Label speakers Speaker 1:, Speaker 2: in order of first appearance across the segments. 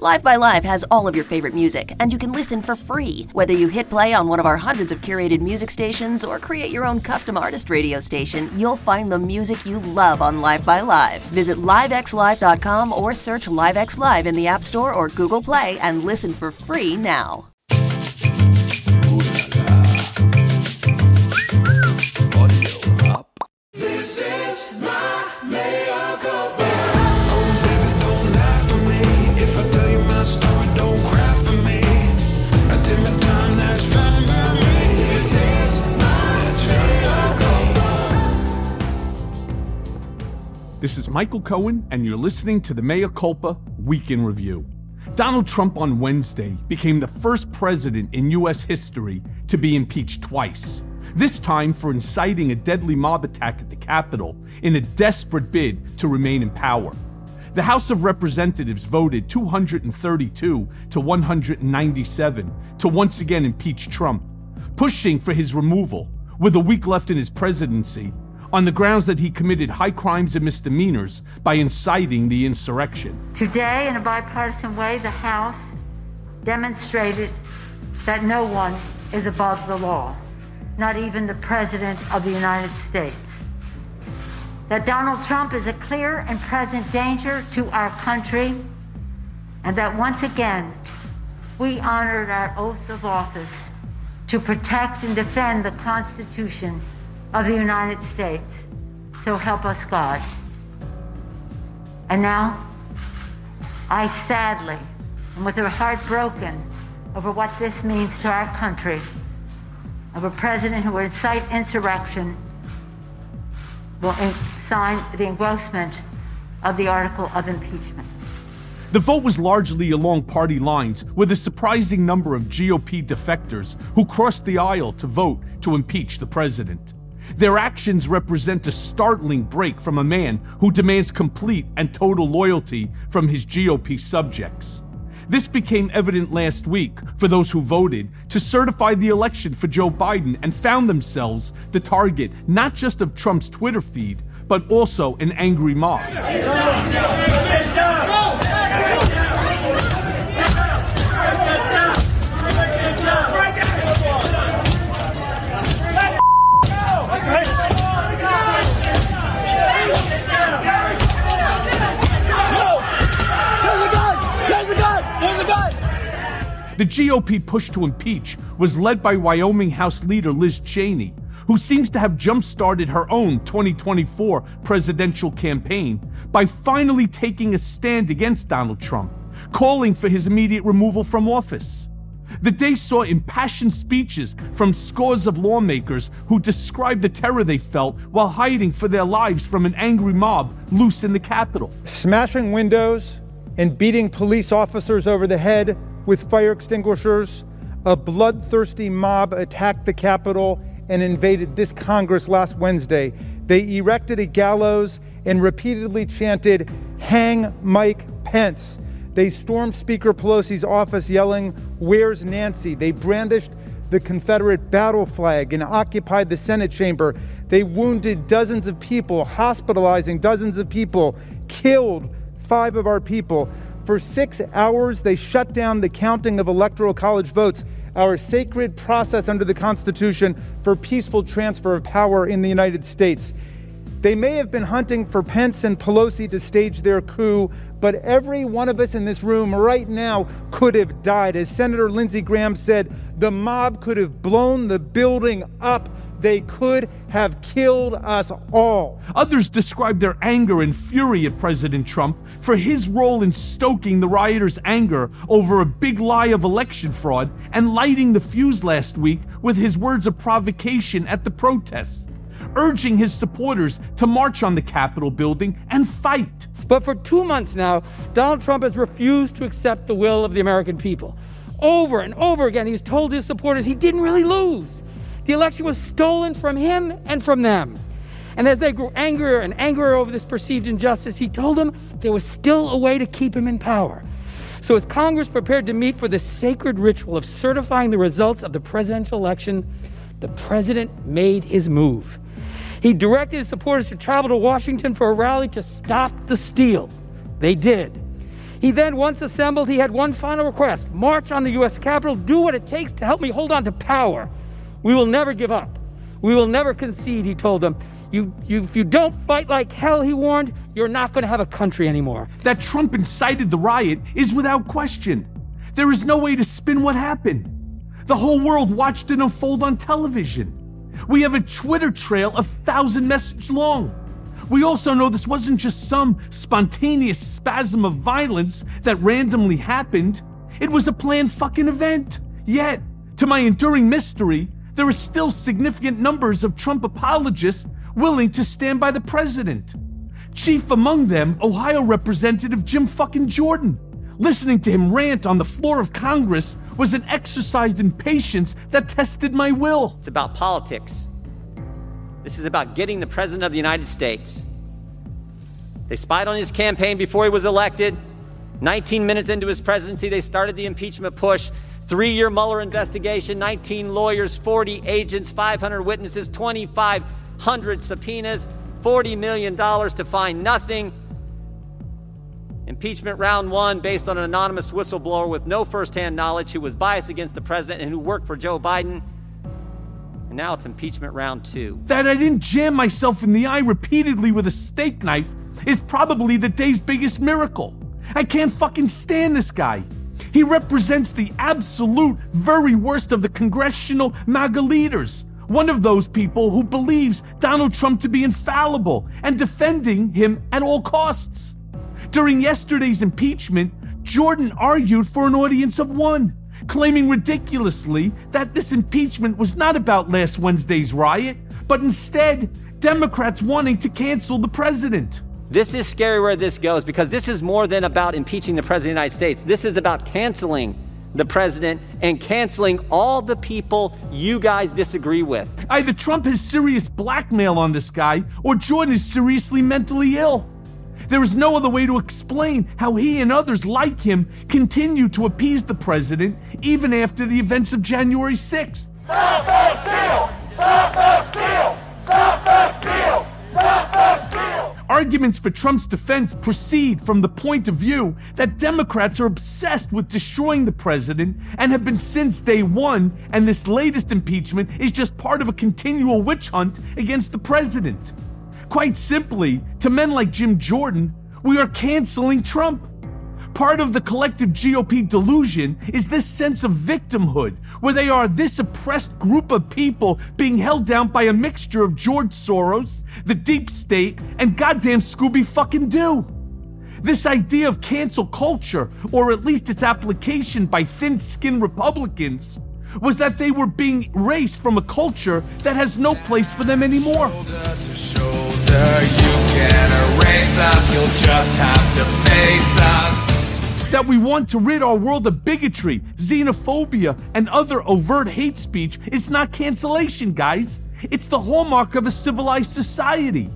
Speaker 1: Live by Live has all of your favorite music, and you can listen for free. Whether you hit play on one of our hundreds of curated music stations or create your own custom artist radio station, you'll find the music you love on Live by Live. Visit livexlive.com or search LiveX Live in the App Store or Google Play and listen for free now.
Speaker 2: This is my mea This is
Speaker 3: Michael Cohen, and you're listening to the Mea Culpa Week in Review. Donald Trump on Wednesday became the first president in U.S. history to be impeached twice. This time for inciting a deadly mob attack at the Capitol in a desperate bid to remain in power. The House of Representatives voted 232 to 197 to once again impeach Trump, pushing for his removal with a week left in his presidency on the grounds that he committed high crimes and misdemeanors by inciting the insurrection.
Speaker 4: Today, in a bipartisan way, the House demonstrated that no one is above the law, not even the President of the United States. That Donald Trump is a clear and present danger to our country, and that once again, we honored our oath of office to protect and defend the Constitution of the United States. So help us God. And now, I sadly, and with a heart broken over what this means to our country, of a president who would incite insurrection, will sign the engrossment of the article of impeachment.
Speaker 3: The vote was largely along party lines, with a surprising number of GOP defectors who crossed the aisle to vote to impeach the president. Their actions represent a startling break from a man who demands complete and total loyalty from his GOP subjects. This became evident last week for those who voted to certify the election for Joe Biden and found themselves the target not just of Trump's Twitter feed, but also an angry mob. The GOP push to impeach was led by Wyoming House leader Liz Cheney, who seems to have jump started her own 2024 presidential campaign by finally taking a stand against Donald Trump, calling for his immediate removal from office. The day saw impassioned speeches from scores of lawmakers who described the terror they felt while hiding for their lives from an angry mob loose in the Capitol.
Speaker 5: smashing windows and beating police officers over the head with fire extinguishers, a bloodthirsty mob attacked the Capitol and invaded this Congress last Wednesday. They erected a gallows and repeatedly chanted, Hang Mike Pence. They stormed Speaker Pelosi's office yelling, Where's Nancy? They brandished the Confederate battle flag and occupied the Senate chamber. They wounded dozens of people, hospitalizing dozens of people, killed five of our people. For six hours, they shut down the counting of electoral college votes, our sacred process under the Constitution for peaceful transfer of power in the United States. They may have been hunting for Pence and Pelosi to stage their coup, but every one of us in this room right now could have died. As Senator Lindsey Graham said, the mob could have blown the building up. They could have killed us all.
Speaker 3: Others described their anger and fury at President Trump for his role in stoking the rioters' anger over a big lie of election fraud and lighting the fuse last week with his words of provocation at the protests, urging his supporters to march on the Capitol building and fight.
Speaker 6: But for two months now, Donald Trump has refused to accept the will of the American people. Over and over again, he's told his supporters he didn't really lose. The election was stolen from him and from them. And as they grew angrier and angrier over this perceived injustice, he told them there was still a way to keep him in power. So, as Congress prepared to meet for the sacred ritual of certifying the results of the presidential election, the president made his move. He directed his supporters to travel to Washington for a rally to stop the steal. They did. He then, once assembled, he had one final request march on the U.S. Capitol, do what it takes to help me hold on to power. We will never give up. We will never concede, he told them. You, you, if you don't fight like hell, he warned, you're not going to have a country anymore.
Speaker 3: That Trump incited the riot is without question. There is no way to spin what happened. The whole world watched it unfold on television. We have a Twitter trail a thousand messages long. We also know this wasn't just some spontaneous spasm of violence that randomly happened. It was a planned fucking event. Yet, to my enduring mystery, there are still significant numbers of Trump apologists willing to stand by the president. Chief among them, Ohio Representative Jim fucking Jordan. Listening to him rant on the floor of Congress was an exercise in patience that tested my will.
Speaker 7: It's about politics. This is about getting the President of the United States. They spied on his campaign before he was elected. 19 minutes into his presidency, they started the impeachment push. Three year Mueller investigation, 19 lawyers, 40 agents, 500 witnesses, 2,500 subpoenas, $40 million to find nothing. Impeachment round one, based on an anonymous whistleblower with no firsthand knowledge who was biased against the president and who worked for Joe Biden. And now it's impeachment round two.
Speaker 3: That I didn't jam myself in the eye repeatedly with a steak knife is probably the day's biggest miracle. I can't fucking stand this guy. He represents the absolute very worst of the congressional MAGA leaders. One of those people who believes Donald Trump to be infallible and defending him at all costs. During yesterday's impeachment, Jordan argued for an audience of one, claiming ridiculously that this impeachment was not about last Wednesday's riot, but instead Democrats wanting to cancel the president.
Speaker 7: This is scary where this goes because this is more than about impeaching the President of the United States. This is about canceling the President and canceling all the people you guys disagree with.
Speaker 3: Either Trump has serious blackmail on this guy, or Jordan is seriously mentally ill. There is no other way to explain how he and others like him continue to appease the president even after the events of January 6th.
Speaker 2: Stop the steal! Stop the steal! Stop the steal!
Speaker 3: Arguments for Trump's defense proceed from the point of view that Democrats are obsessed with destroying the president and have been since day one, and this latest impeachment is just part of a continual witch hunt against the president. Quite simply, to men like Jim Jordan, we are canceling Trump. Part of the collective GOP delusion is this sense of victimhood, where they are this oppressed group of people being held down by a mixture of George Soros, the deep state, and goddamn Scooby fucking Doo. This idea of cancel culture, or at least its application by thin skinned Republicans, was that they were being erased from a culture that has no place for them anymore.
Speaker 2: Shoulder to shoulder, you can erase us. You'll just have to face us.
Speaker 3: That we want to rid our world of bigotry, xenophobia, and other overt hate speech is not cancellation, guys. It's the hallmark of a civilized society.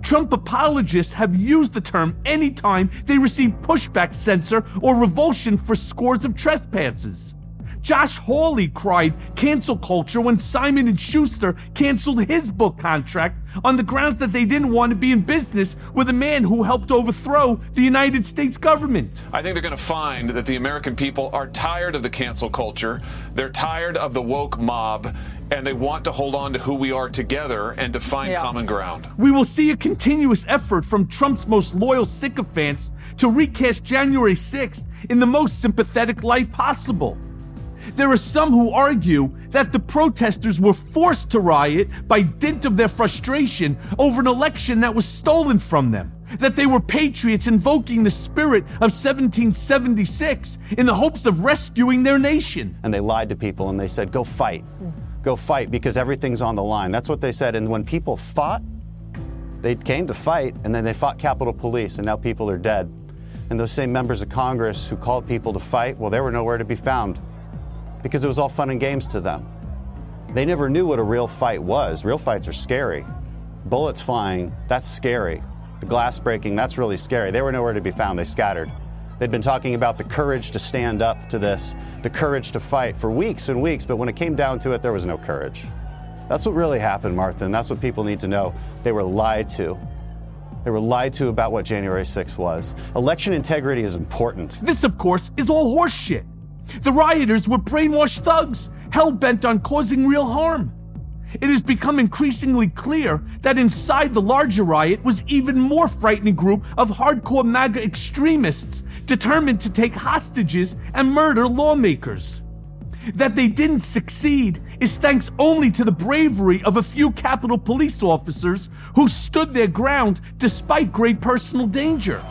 Speaker 3: Trump apologists have used the term anytime they receive pushback, censor, or revulsion for scores of trespasses. Josh Hawley cried cancel culture when Simon and Schuster canceled his book contract on the grounds that they didn't want to be in business with a man who helped overthrow the United States government.
Speaker 8: I think they're going to find that the American people are tired of the cancel culture. They're tired of the woke mob, and they want to hold on to who we are together and to find
Speaker 6: Yeah.
Speaker 8: common ground.
Speaker 3: We will see a continuous effort from Trump's most loyal sycophants to recast January 6th in the most sympathetic light possible. There are some who argue that the protesters were forced to riot by dint of their frustration over an election that was stolen from them. That they were patriots invoking the spirit of 1776 in the hopes of rescuing their nation.
Speaker 9: and they lied to people and they said, go fight. Go fight because everything's on the line. That's what they said. And when people fought, They came to fight, and then they fought Capitol Police, and now people are dead. And those same members of Congress who called people to fight, well, they were nowhere to be found because it was all fun and games to them. They never knew what a real fight was. Real fights are scary. Bullets flying, that's scary. The glass breaking, that's really scary. They were nowhere to be found. They scattered. They'd been talking about the courage to stand up to this, the courage to fight for weeks and weeks, but when it came down to it, there was no courage. That's what really happened, Martha, and that's what people need to know. They were lied to. They were lied to about what January 6th was. Election integrity is important.
Speaker 3: This, of course, is all horseshit. The rioters were brainwashed thugs, hell bent on causing real harm. It has become increasingly clear that inside the larger riot was even more frightening group of hardcore MAGA extremists determined to take hostages and murder lawmakers. That they didn't succeed is thanks only to the bravery of a few Capitol Police officers who stood their ground despite great personal danger.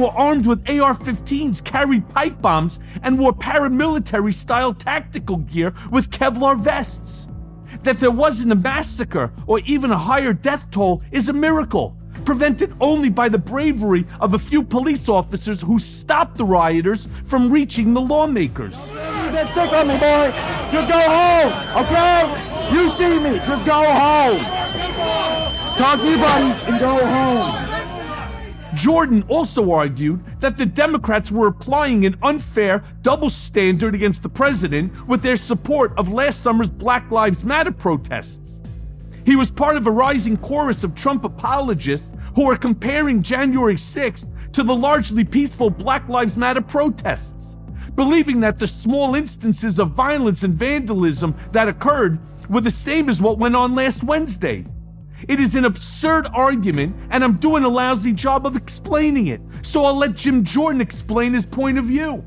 Speaker 3: Were armed with AR 15s, carried pipe bombs, and wore paramilitary style tactical gear with Kevlar vests. That there wasn't a massacre or even a higher death toll is a miracle, prevented only by the bravery of a few police officers who stopped the rioters from reaching the lawmakers.
Speaker 10: That stick on me, boy. Just go home, okay? You see me. Just go home. Talk to your buddies and go home.
Speaker 3: Jordan also argued that the Democrats were applying an unfair double standard against the president with their support of last summer's Black Lives Matter protests. He was part of a rising chorus of Trump apologists who are comparing January 6th to the largely peaceful Black Lives Matter protests, believing that the small instances of violence and vandalism that occurred were the same as what went on last Wednesday. It is an absurd argument, and I'm doing a lousy job of explaining it, so I'll let Jim Jordan explain his point of view.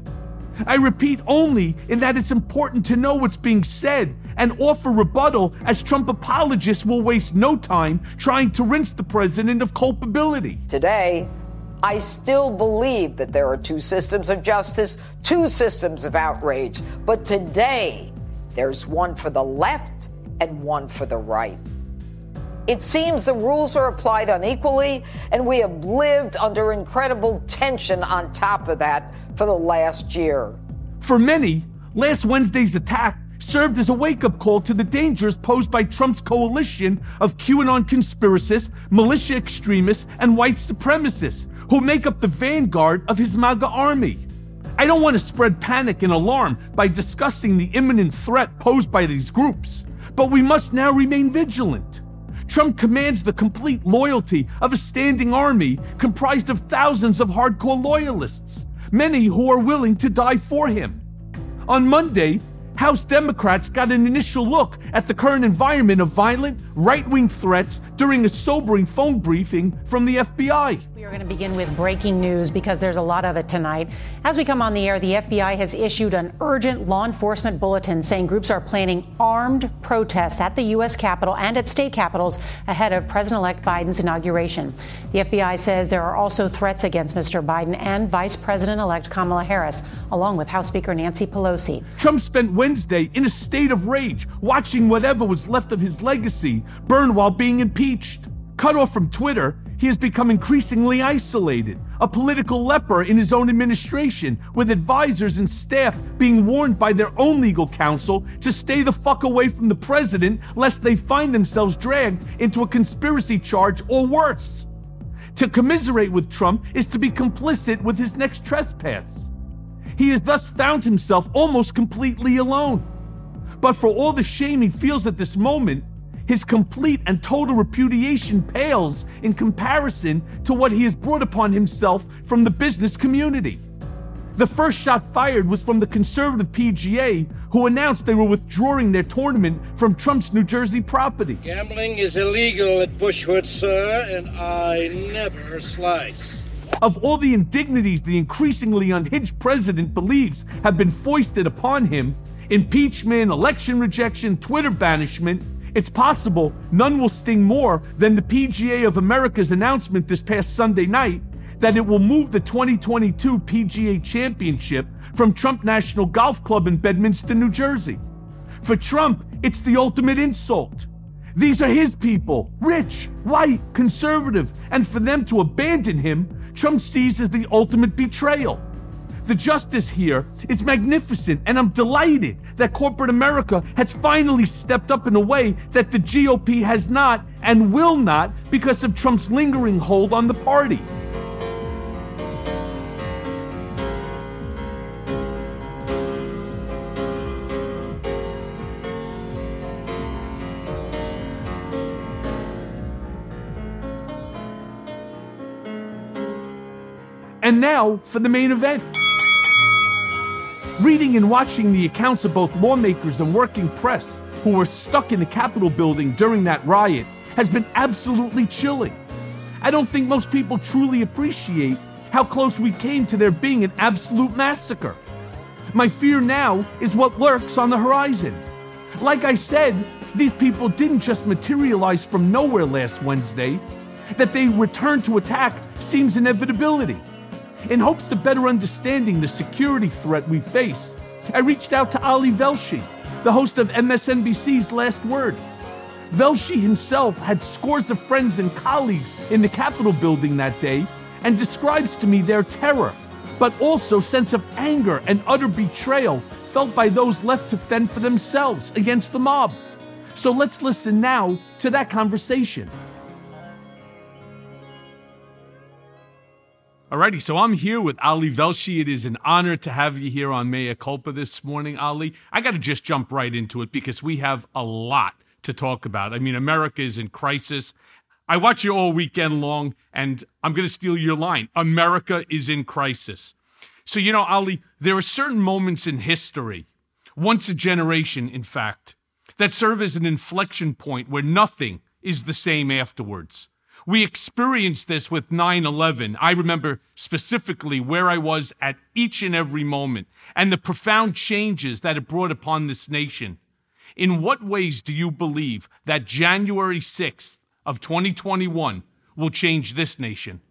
Speaker 3: I repeat only in that it's important to know what's being said and offer rebuttal, as Trump apologists will waste no time trying to rinse the president of culpability.
Speaker 11: Today, I still believe that there are two systems of justice, two systems of outrage. But today, there's one for the left and one for the right. It seems the rules are applied unequally, and we have lived under incredible tension on top of that for the last year.
Speaker 3: For many, last Wednesday's attack served as a wake up call to the dangers posed by Trump's coalition of QAnon conspiracists, militia extremists, and white supremacists who make up the vanguard of his MAGA army. I don't want to spread panic and alarm by discussing the imminent threat posed by these groups, but we must now remain vigilant. Trump commands the complete loyalty of a standing army comprised of thousands of hardcore loyalists, many who are willing to die for him. On Monday, House Democrats got an initial look at the current environment of violent, right wing threats during a sobering phone briefing from the FBI.
Speaker 12: We are going to begin with breaking news because there's a lot of it tonight. As we come on the air, the FBI has issued an urgent law enforcement bulletin saying groups are planning armed protests at the U.S. Capitol and at state capitals ahead of President elect Biden's inauguration. The FBI says there are also threats against Mr. Biden and Vice President elect Kamala Harris, along with House Speaker Nancy Pelosi.
Speaker 3: Trump spent Wednesday in a state of rage, watching whatever was left of his legacy burn while being impeached. Cut off from Twitter, he has become increasingly isolated, a political leper in his own administration, with advisors and staff being warned by their own legal counsel to stay the fuck away from the president lest they find themselves dragged into a conspiracy charge or worse. To commiserate with Trump is to be complicit with his next trespass. He has thus found himself almost completely alone. But for all the shame he feels at this moment, his complete and total repudiation pales in comparison to what he has brought upon himself from the business community. The first shot fired was from the conservative PGA, who announced they were withdrawing their tournament from Trump's New Jersey property.
Speaker 13: Gambling is illegal at Bushwood, sir, and I never slice.
Speaker 3: Of all the indignities the increasingly unhinged president believes have been foisted upon him impeachment, election rejection, Twitter banishment It's possible none will sting more than the PGA of America's announcement this past Sunday night that it will move the 2022 PGA Championship from Trump National Golf Club in Bedminster, New Jersey. For Trump, it's the ultimate insult. These are his people, rich, white, conservative, and for them to abandon him, Trump sees as the ultimate betrayal. The justice here is magnificent, and I'm delighted that corporate America has finally stepped up in a way that the GOP has not and will not because of Trump's lingering hold on the party. And now for the main event. Reading and watching the accounts of both lawmakers and working press who were stuck in the Capitol building during that riot has been absolutely chilling. I don't think most people truly appreciate how close we came to there being an absolute massacre. My fear now is what lurks on the horizon. Like I said, these people didn't just materialize from nowhere last Wednesday. That they return to attack seems inevitability. In hopes of better understanding the security threat we face, I reached out to Ali Velshi, the host of MSNBC's Last Word. Velshi himself had scores of friends and colleagues in the Capitol building that day and describes to me their terror, but also sense of anger and utter betrayal felt by those left to fend for themselves against the mob. So let's listen now to that conversation. Alrighty, so I'm here with Ali Velshi. It is an honor to have you here on Mea Culpa this morning, Ali. I got to just jump right into it because we have a lot to talk about. I mean, America is in crisis. I watch you all weekend long, and I'm going to steal your line America is in crisis. So, you know, Ali, there are certain moments in history, once a generation, in fact, that serve as an inflection point where nothing is the same afterwards. We experienced this with 9 11. I remember specifically where I was at each and every moment and the profound changes that it brought upon this nation. In what ways do you believe that January 6th of 2021 will change this nation?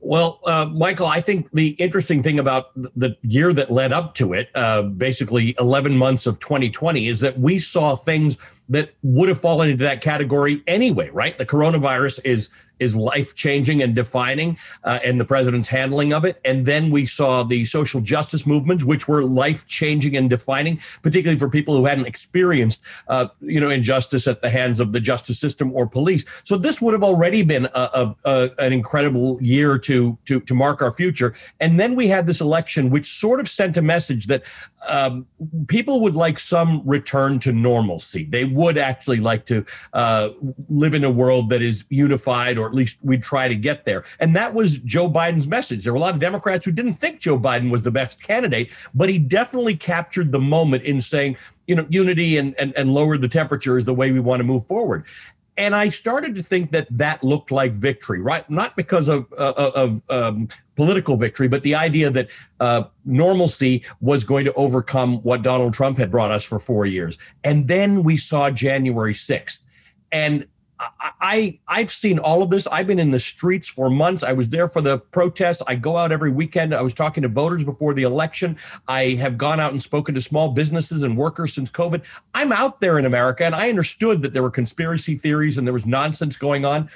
Speaker 14: Well, uh, Michael, I think the interesting thing about the year that led up to it, uh, basically 11 months of 2020, is that we saw things that would have fallen into that category anyway, right? The coronavirus is is life changing and defining, uh, and the president's handling of it. And then we saw the social justice movements, which were life changing and defining, particularly for people who hadn't experienced, uh, you know, injustice at the hands of the justice system or police. So this would have already been a, a, a, an incredible year to, to to mark our future. And then we had this election, which sort of sent a message that um, people would like some return to normalcy. They would actually like to uh, live in a world that is unified, or at least we'd try to get there. And that was Joe Biden's message. There were a lot of Democrats who didn't think Joe Biden was the best candidate, but he definitely captured the moment in saying, you know, unity and, and, and lower the temperature is the way we want to move forward and I started to think that that looked like victory, right? Not because of uh, of um, political victory, but the idea that uh, normalcy was going to overcome what Donald Trump had brought us for four years. And then we saw January sixth, and I I've seen all of this. I've been in the streets for months. I was there for the protests. I go out every weekend. I was talking to voters before the election. I have gone out and spoken to small businesses and workers since COVID. I'm out there in America and I understood that there were conspiracy theories and there was nonsense going on.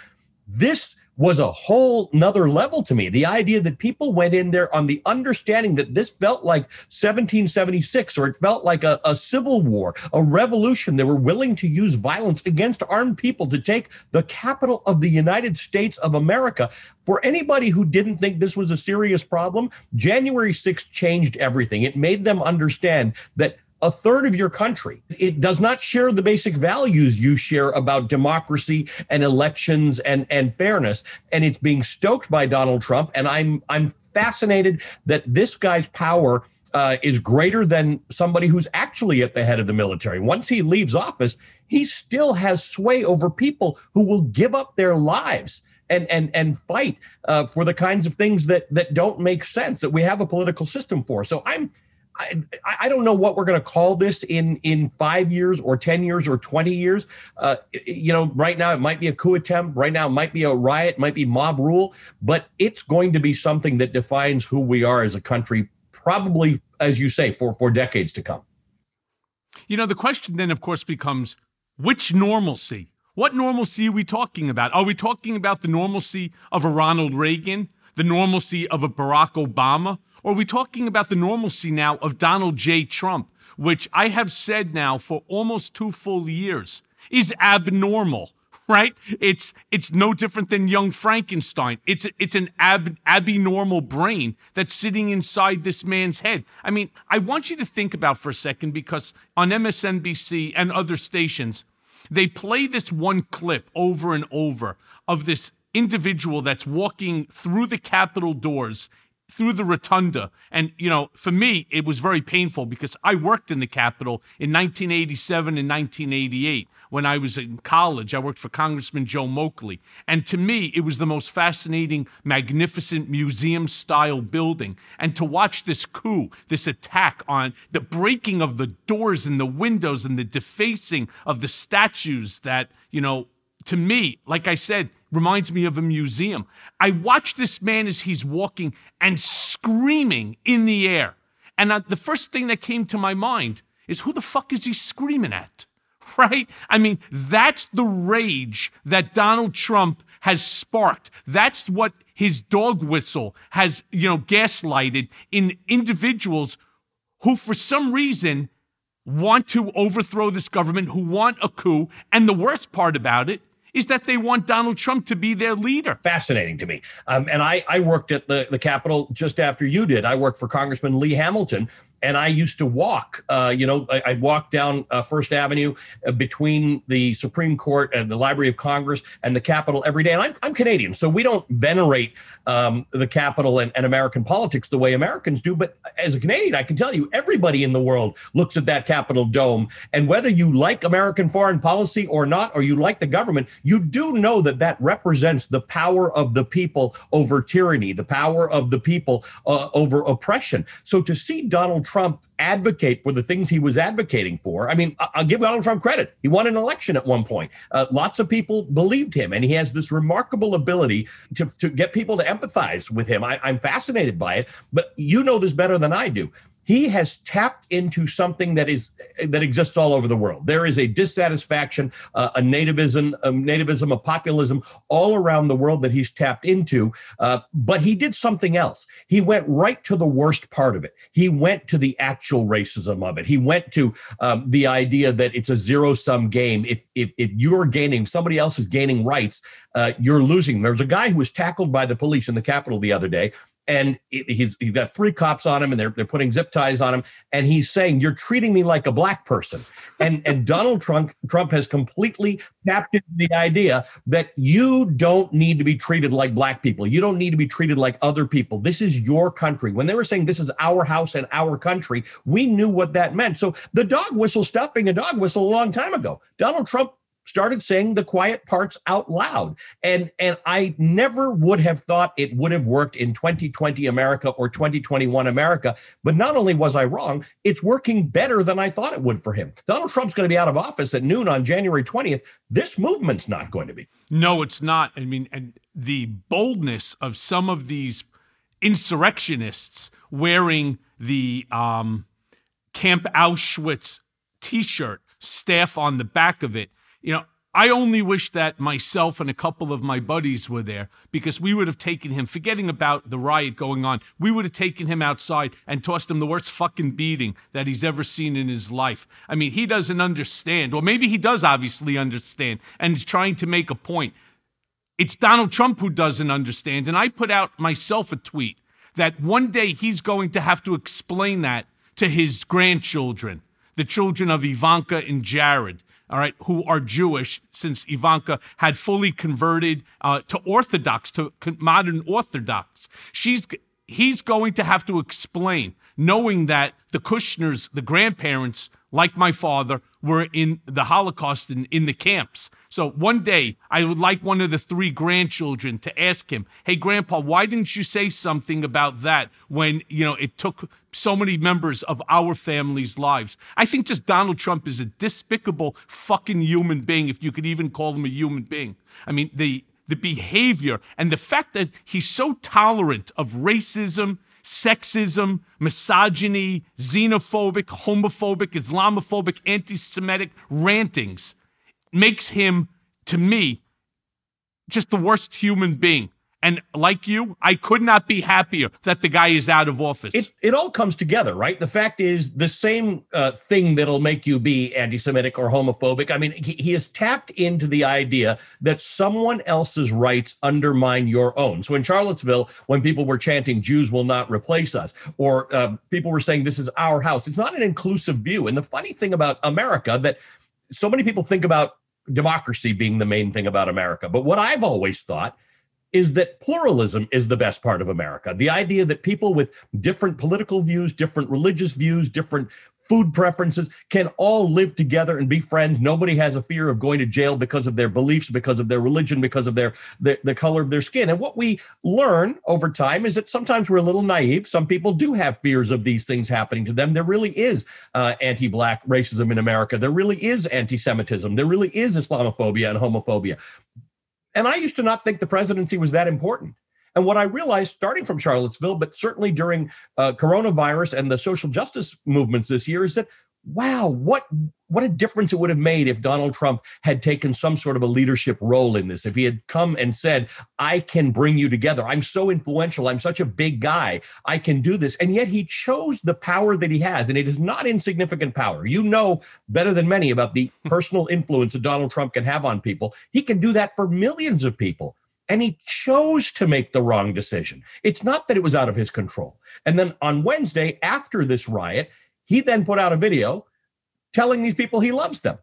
Speaker 14: This was a whole nother level to me. The idea that people went in there on the understanding that this felt like 1776 or it felt like a, a, civil war, a revolution. They were willing to use violence against armed people to take the capital of the United States of America. For anybody who didn't think this was a serious problem, January 6th changed everything. It made them understand that a third of your country. It does not share the basic values you share about democracy and elections and, and fairness. And it's being stoked by Donald Trump. And I'm I'm fascinated that this guy's power uh, is greater than somebody who's actually at the head of the military. Once he leaves office, he still has sway over people who will give up their lives and and and fight uh, for the kinds of things that that don't make sense that we have a political system for. So I'm I, I don't know what we're going to call this in in five years or ten years or twenty years. Uh, you know, right now it might be a coup attempt. Right now it might be a riot, might be mob rule, but it's going to be something that defines who we are as a country, probably, as you say, for for decades to come.
Speaker 3: You know, the question then, of course, becomes which normalcy? What normalcy are we talking about? Are we talking about the normalcy of a Ronald Reagan, the normalcy of a Barack Obama? Or are we talking about the normalcy now of Donald J. Trump, which I have said now for almost two full years is abnormal? Right? It's it's no different than young Frankenstein. It's it's an ab abnormal brain that's sitting inside this man's head. I mean, I want you to think about for a second because on MSNBC and other stations, they play this one clip over and over of this individual that's walking through the Capitol doors through the rotunda. And, you know, for me, it was very painful because I worked in the Capitol in 1987 and 1988. When I was in college, I worked for Congressman Joe Moakley. And to me, it was the most fascinating, magnificent museum style building. And to watch this coup, this attack on the breaking of the doors and the windows and the defacing of the statues that, you know, to me, like I said, reminds me of a museum. I watch this man as he's walking and screaming in the air. And the first thing that came to my mind is who the fuck is he screaming at? Right? I mean, that's the rage that Donald Trump has sparked. That's what his dog whistle has, you know, gaslighted in individuals who, for some reason, want to overthrow this government, who want a coup. And the worst part about it is that they want Donald Trump to be their leader.
Speaker 14: Fascinating to me. Um, and I, I worked at the, the Capitol just after you did. I worked for Congressman Lee Hamilton, and I used to walk. Uh, you know, I, would walk down uh, First Avenue uh, between the Supreme Court and the Library of Congress and the Capitol every day. And I'm, I'm Canadian, so we don't venerate um, the Capitol and, and American politics the way Americans do. But as a Canadian, I can tell you, everybody in the world looks at that Capitol dome, and whether you like American foreign policy or not, or you like the government, you do know that that represents the power of the people over tyranny, the power of the people uh, over oppression. So to see Donald Trump advocate for the things he was advocating for. I mean, I'll give Donald Trump credit. He won an election at one point. Uh, lots of people believed him, and he has this remarkable ability to, to get people to empathize with him. I, I'm fascinated by it, but you know this better than I do he has tapped into something that is that exists all over the world. There is a dissatisfaction, uh, a nativism, a nativism, a populism all around the world that he's tapped into. Uh, but he did something else. He went right to the worst part of it. He went to the actual racism of it. He went to um, the idea that it's a zero sum game. If if if you're gaining, somebody else is gaining rights, uh, you're losing. There's a guy who was tackled by the police in the Capitol the other day and he's he's got three cops on him and they're they're putting zip ties on him and he's saying you're treating me like a black person. And and Donald Trump Trump has completely tapped into the idea that you don't need to be treated like black people. You don't need to be treated like other people. This is your country. When they were saying this is our house and our country we knew what that meant. So the dog whistle stopped being a dog whistle a long time ago. Donald Trump started saying the quiet parts out loud. And and i never would have thought it would have worked in 2020 america or 2021 america. But not only was i wrong it's working better than i thought it would for him. Donald trump's going to be out of office at noon on january 20th this movement's not going to be.
Speaker 3: No it's not. I mean and the boldness of some of these insurrectionists wearing the um, camp auschwitz t-shirt staff on the back of it you know, I only wish that myself and a couple of my buddies were there because we would have taken him, forgetting about the riot going on, we would have taken him outside and tossed him the worst fucking beating that he's ever seen in his life. I mean, he doesn't understand, or maybe he does obviously understand and is trying to make a point. It's Donald Trump who doesn't understand. And I put out myself a tweet that one day he's going to have to explain that to his grandchildren, the children of Ivanka and Jared all right, who are Jewish, since Ivanka had fully converted uh, to Orthodox, to modern Orthodox. She's he's going to have to explain, knowing that the Kushners, the grandparents, like my father, were in the Holocaust and in the camps. So one day, I would like one of the three grandchildren to ask him, "Hey, Grandpa, why didn't you say something about that when you know it took so many members of our family's lives?" I think just Donald Trump is a despicable fucking human being, if you could even call him a human being. I mean, the the behavior and the fact that he's so tolerant of racism sexism, misogyny, xenophobic, homophobic, Islamophobic, anti Semitic rantings makes him, to me, just the worst human being. And like you, I could not be happier that the guy is out of office.
Speaker 14: It, it all comes together, right? The fact is, the same uh, thing that'll make you be anti Semitic or homophobic. I mean, he, he has tapped into the idea that someone else's rights undermine your own. So in Charlottesville, when people were chanting, Jews will not replace us, or uh, people were saying, this is our house, it's not an inclusive view. And the funny thing about America that so many people think about democracy being the main thing about America. But what I've always thought is that pluralism is the best part of America. The idea that people with different political views, different religious views, different food preferences can all live together and be friends. Nobody has a fear of going to jail because of their beliefs, because of their religion, because of their the, color of their skin. And what we learn over time is that sometimes we're a little naive. Some people do have fears of these things happening to them. There really is uh, anti-black racism in America. There really is anti-Semitism. There really is Islamophobia and homophobia. And I used to not think the presidency was that important. And what I realized starting from Charlottesville, but certainly during uh, coronavirus and the social justice movements this year, is that wow, what what a difference it would have made if Donald Trump had taken some sort of a leadership role in this. If he had come and said, "I can bring you together. I'm so influential. I'm such a big guy. I can do this." And yet he chose the power that he has, and it is not insignificant power. You know better than many about the personal influence that Donald Trump can have on people. He can do that for millions of people. And he chose to make the wrong decision. It's not that it was out of his control. And then on Wednesday, after this riot, he then put out a video telling these people he loves them.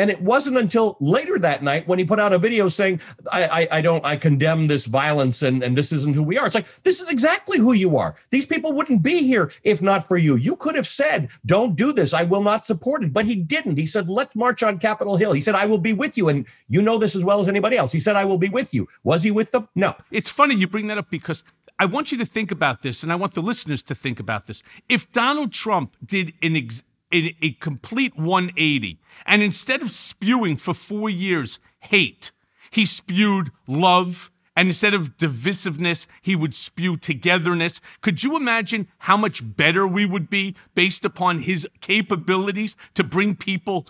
Speaker 14: And it wasn't until later that night when he put out a video saying, I, I, I, don't, I condemn this violence and, and this isn't who we are. It's like, this is exactly who you are. These people wouldn't be here if not for you. You could have said, don't do this. I will not support it. But he didn't. He said, let's march on Capitol Hill. He said, I will be with you. And you know this as well as anybody else. He said, I will be with you. Was he with them? No.
Speaker 3: It's funny you bring that up because I want you to think about this, and I want the listeners to think about this. If Donald Trump did an ex- a, a complete 180, and instead of spewing for four years hate, he spewed love, and instead of divisiveness, he would spew togetherness. Could you imagine how much better we would be based upon his capabilities to bring people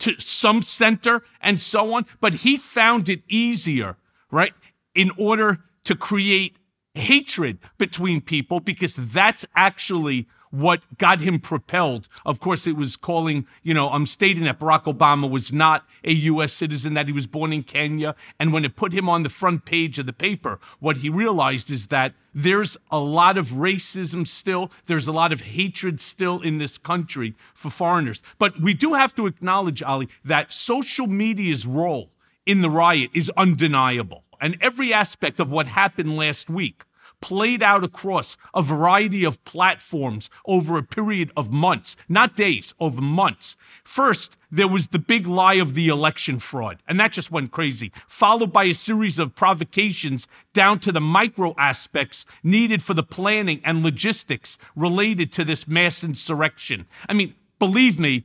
Speaker 3: to some center and so on? But he found it easier, right, in order to create hatred between people because that's actually what got him propelled. Of course, it was calling, you know, I'm stating that Barack Obama was not a U.S. citizen, that he was born in Kenya. And when it put him on the front page of the paper, what he realized is that there's a lot of racism still, there's a lot of hatred still in this country for foreigners. But we do have to acknowledge, Ali, that social media's role in the riot is undeniable. And every aspect of what happened last week played out across a variety of platforms over a period of months, not days, over months. First, there was the big lie of the election fraud, and that just went crazy, followed by a series of provocations down to the micro aspects needed for the planning and logistics related to this mass insurrection. I mean, believe me,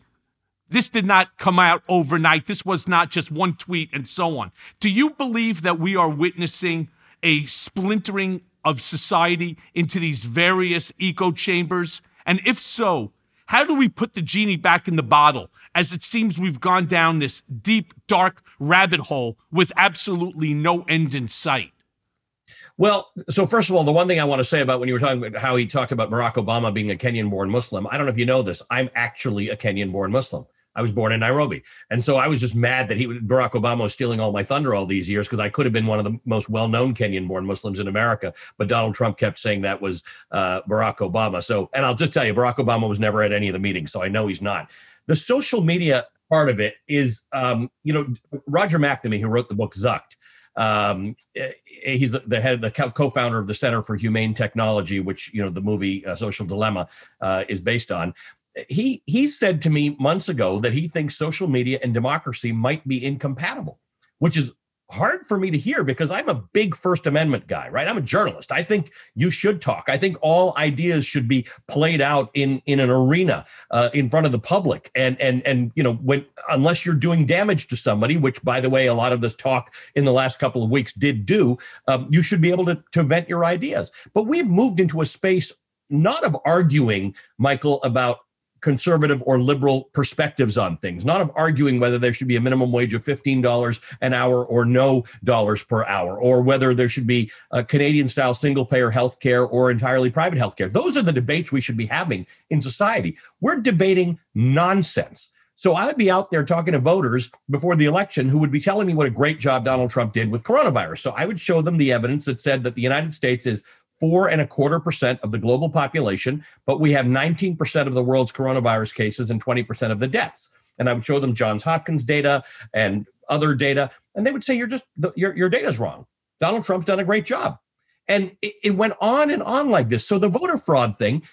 Speaker 3: this did not come out overnight. This was not just one tweet and so on. Do you believe that we are witnessing a splintering of society into these various echo chambers? And if so, how do we put the genie back in the bottle as it seems we've gone down this deep, dark rabbit hole with absolutely no end in sight?
Speaker 14: Well, so first of all, the one thing I want to say about when you were talking about how he talked about Barack Obama being a Kenyan born Muslim, I don't know if you know this. I'm actually a Kenyan born Muslim. I was born in Nairobi. And so I was just mad that he Barack Obama was stealing all my thunder all these years because I could have been one of the most well-known Kenyan-born Muslims in America. But Donald Trump kept saying that was uh, Barack Obama. So, and I'll just tell you, Barack Obama was never at any of the meetings, so I know he's not. The social media part of it is, um, you know, Roger McNamee, who wrote the book Zucked. Um, eh, he's the head, the co-founder of the Center for Humane Technology, which you know the movie uh, Social Dilemma uh, is based on he he said to me months ago that he thinks social media and democracy might be incompatible, which is hard for me to hear because I'm a big First Amendment guy, right? I'm a journalist. I think you should talk. I think all ideas should be played out in in an arena uh, in front of the public, and and and you know when unless you're doing damage to somebody, which by the way, a lot of this talk in the last couple of weeks did do, um, you should be able to to vent your ideas. But we've moved into a space not of arguing, Michael, about conservative or liberal perspectives on things, not of arguing whether there should be a minimum wage of $15 an hour or no dollars per hour, or whether there should be a Canadian style single payer health care or entirely private health care. Those are the debates we should be having in society. We're debating nonsense. So I would be out there talking to voters before the election who would be telling me what a great job Donald Trump did with coronavirus. So I would show them the evidence that said that the United States is four and a quarter percent of the global population, but we have 19% of the world's coronavirus cases and 20% of the deaths. And I would show them Johns Hopkins data and other data, and they would say, "You're just your your data's wrong. Donald Trump's done a great job." And it, it went on and on like this. So the voter fraud thing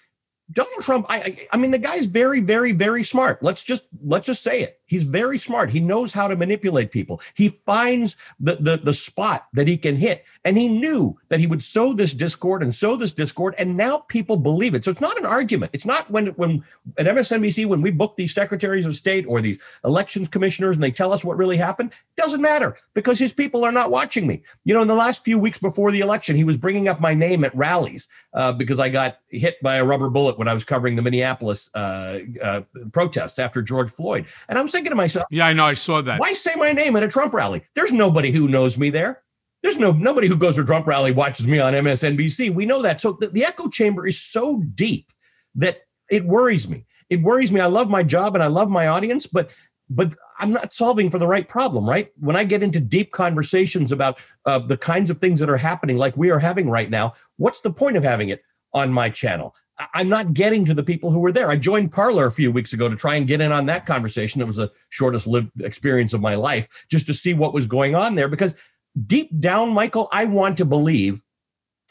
Speaker 14: Donald Trump, I, I mean, the guy's very, very, very smart. Let's just let's just say it. He's very smart. He knows how to manipulate people. He finds the the the spot that he can hit, and he knew that he would sow this discord and sow this discord, and now people believe it. So it's not an argument. It's not when when at MSNBC when we book these secretaries of state or these elections commissioners and they tell us what really happened. It doesn't matter because his people are not watching me. You know, in the last few weeks before the election, he was bringing up my name at rallies uh, because I got hit by a rubber bullet when I was covering the Minneapolis uh, uh, protests after George Floyd. And I was thinking to myself,
Speaker 3: Yeah, I know. I saw that.
Speaker 14: why say my name at a Trump rally? There's nobody who knows me there. There's no nobody who goes to a Trump rally watches me on MSNBC. We know that. So the, the echo chamber is so deep that it worries me. It worries me. I love my job and I love my audience, but but I'm not solving for the right problem, right? When I get into deep conversations about uh, the kinds of things that are happening, like we are having right now, what's the point of having it on my channel? I'm not getting to the people who were there. I joined Parler a few weeks ago to try and get in on that conversation. It was the shortest lived experience of my life, just to see what was going on there. Because deep down, Michael, I want to believe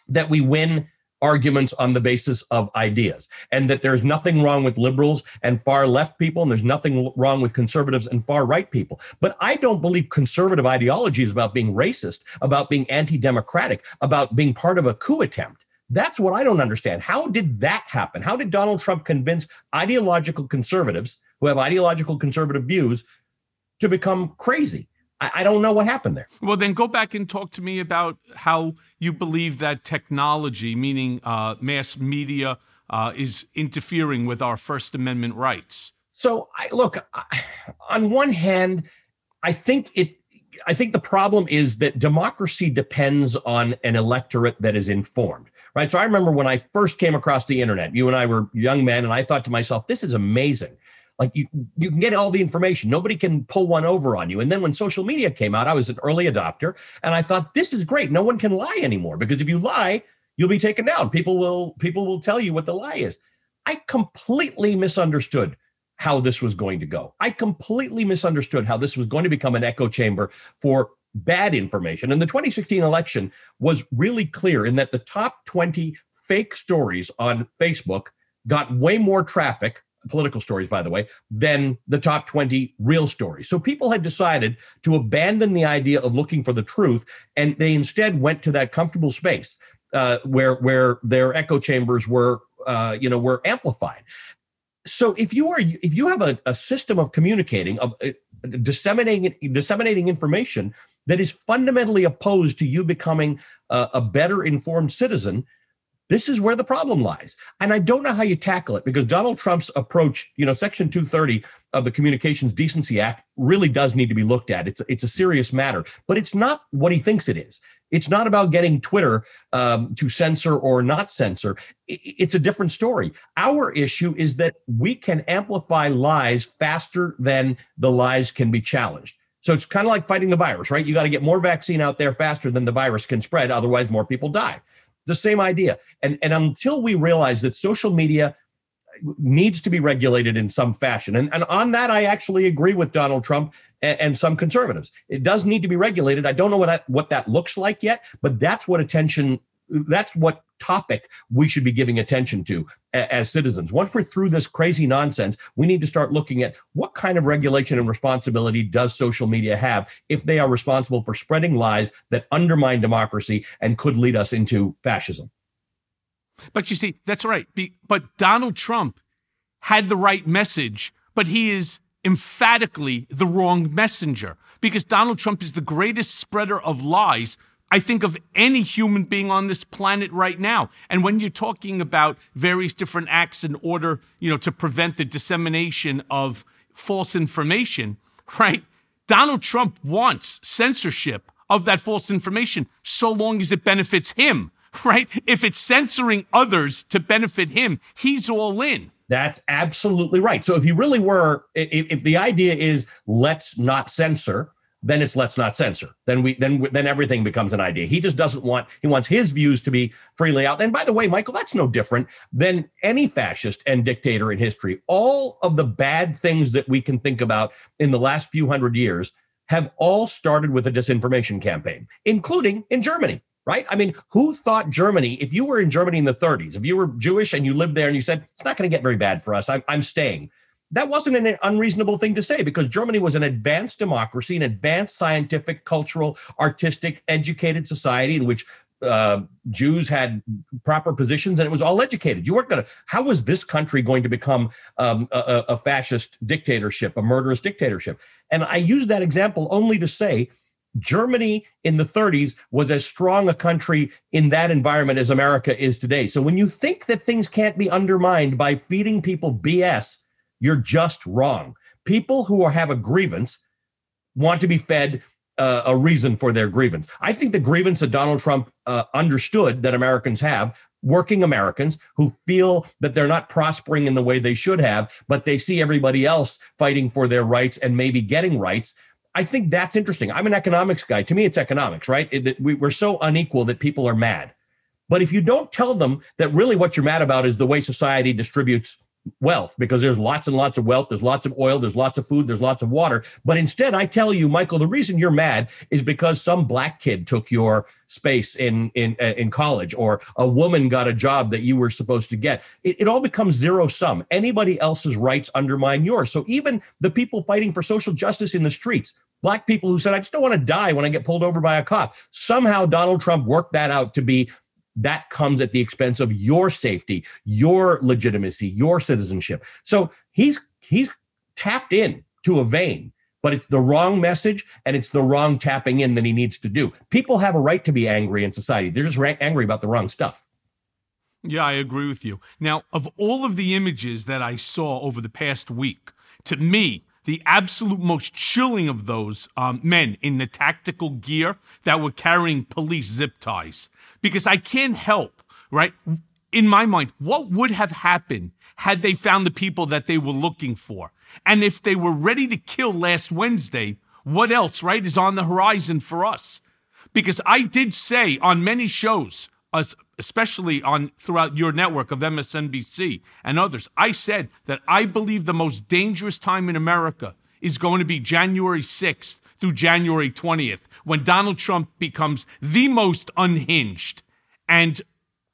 Speaker 14: that we win arguments on the basis of ideas and that there's nothing wrong with liberals and far left people and there's nothing wrong with conservatives and far right people but i don't believe conservative ideology is about being racist about being anti-democratic about being part of a coup attempt that's what i don't understand how did that happen how did donald trump convince ideological conservatives who have ideological conservative views to become crazy I, I don't know what happened there.
Speaker 3: Well, then go back and talk to me about how you believe that technology, meaning uh, mass media, uh, is interfering with our First Amendment rights.
Speaker 14: So, I, look, I, on one hand, I think it. I think the problem is that democracy depends on an electorate that is informed, right? So I remember when I first came across the internet, you and I were young men, and I thought to myself, this is amazing. Like you, you can get all the information. Nobody can pull one over on you. And then when social media came out, I was an early adopter, and I thought this is great. No one can lie anymore because if you lie, you'll be taken down. People will people will tell you what the lie is. I completely misunderstood how this was going to go. I completely misunderstood how this was going to become an echo chamber for bad information. And the 2016 election was really clear in that the top 20 fake stories on Facebook got way more traffic political stories, by the way, than the top 20 real stories. So people had decided to abandon the idea of looking for the truth, and they instead went to that comfortable space uh, where where their echo chambers were, uh, you know, were amplified. So if you are if you have a, a system of communicating of uh, disseminating disseminating information that is fundamentally opposed to you becoming a, a better informed citizen this is where the problem lies. And I don't know how you tackle it because Donald Trump's approach, you know, Section 230 of the Communications Decency Act really does need to be looked at. It's, it's a serious matter, but it's not what he thinks it is. It's not about getting Twitter um, to censor or not censor. It's a different story. Our issue is that we can amplify lies faster than the lies can be challenged. So it's kind of like fighting the virus, right? You got to get more vaccine out there faster than the virus can spread. Otherwise, more people die the same idea. And, and until we realize that social media needs to be regulated in some fashion, and, and on that, I actually agree with Donald Trump and, and some conservatives. It does need to be regulated. I don't know what that, what that looks like yet, but that's what attention, that's what topic we should be giving attention to as citizens. Once we're through this crazy nonsense, we need to start looking at what kind of regulation and responsibility does social media have if they are responsible for spreading lies that undermine democracy and could lead us into fascism.
Speaker 3: But you see, that's right. But Donald Trump had the right message, but he is emphatically the wrong messenger because Donald Trump is the greatest spreader of lies. I think of any human being on this planet right now. And when you're talking about various different acts in order, you know, to prevent the dissemination of false information, right? Donald Trump wants censorship of that false information so long as it benefits him, right? If it's censoring others to benefit him, he's all in.
Speaker 14: That's absolutely right. So if you really were, if, if the idea is let's not censor, then it's let's not censor. Then we then then everything becomes an idea. He just doesn't want he wants his views to be freely out. And by the way, Michael, that's no different than any fascist and dictator in history. All of the bad things that we can think about in the last few hundred years have all started with a disinformation campaign, including in Germany right? I mean, who thought Germany, if you were in Germany in the 30s, if you were Jewish and you lived there and you said, it's not going to get very bad for us, I'm, I'm staying, that wasn't an unreasonable thing to say because Germany was an advanced democracy, an advanced scientific, cultural, artistic, educated society in which uh, Jews had proper positions and it was all educated. You weren't going to, how was this country going to become um, a, a fascist dictatorship, a murderous dictatorship? And I use that example only to say Germany in the 30s was as strong a country in that environment as America is today. So when you think that things can't be undermined by feeding people BS, you're just wrong. People who have a grievance want to be fed uh, a reason for their grievance. I think the grievance that Donald Trump uh, understood that Americans have, working Americans who feel that they're not prospering in the way they should have, but they see everybody else fighting for their rights and maybe getting rights. I think that's interesting. I'm an economics guy. To me, it's economics, right? It, we, we're so unequal that people are mad. But if you don't tell them that really what you're mad about is the way society distributes wealth, because there's lots and lots of wealth, there's lots of oil, there's lots of food, there's lots of water. But instead, I tell you, Michael, the reason you're mad is because some black kid took your space in in uh, in college, or a woman got a job that you were supposed to get. It, it all becomes zero sum. Anybody else's rights undermine yours. So even the people fighting for social justice in the streets, black people who said, I just don't want to die when I get pulled over by a cop. Somehow Donald Trump worked that out to be that comes at the expense of your safety, your legitimacy, your citizenship. So he's he's tapped in to a vein, but it's the wrong message and it's the wrong tapping in that he needs to do. People have a right to be angry in society. They're just angry about the wrong stuff.
Speaker 3: Yeah, I agree with you. Now, of all of the images that I saw over the past week, to me, the absolute most chilling of those um, men in the tactical gear that were carrying police zip ties. Because I can't help, right? In my mind, what would have happened had they found the people that they were looking for? And if they were ready to kill last Wednesday, what else, right, is on the horizon for us? Because I did say on many shows, especially on throughout your network of MSNBC and others, I said that I believe the most dangerous time in America is going to be January 6th through January 20th, when Donald Trump becomes the most unhinged and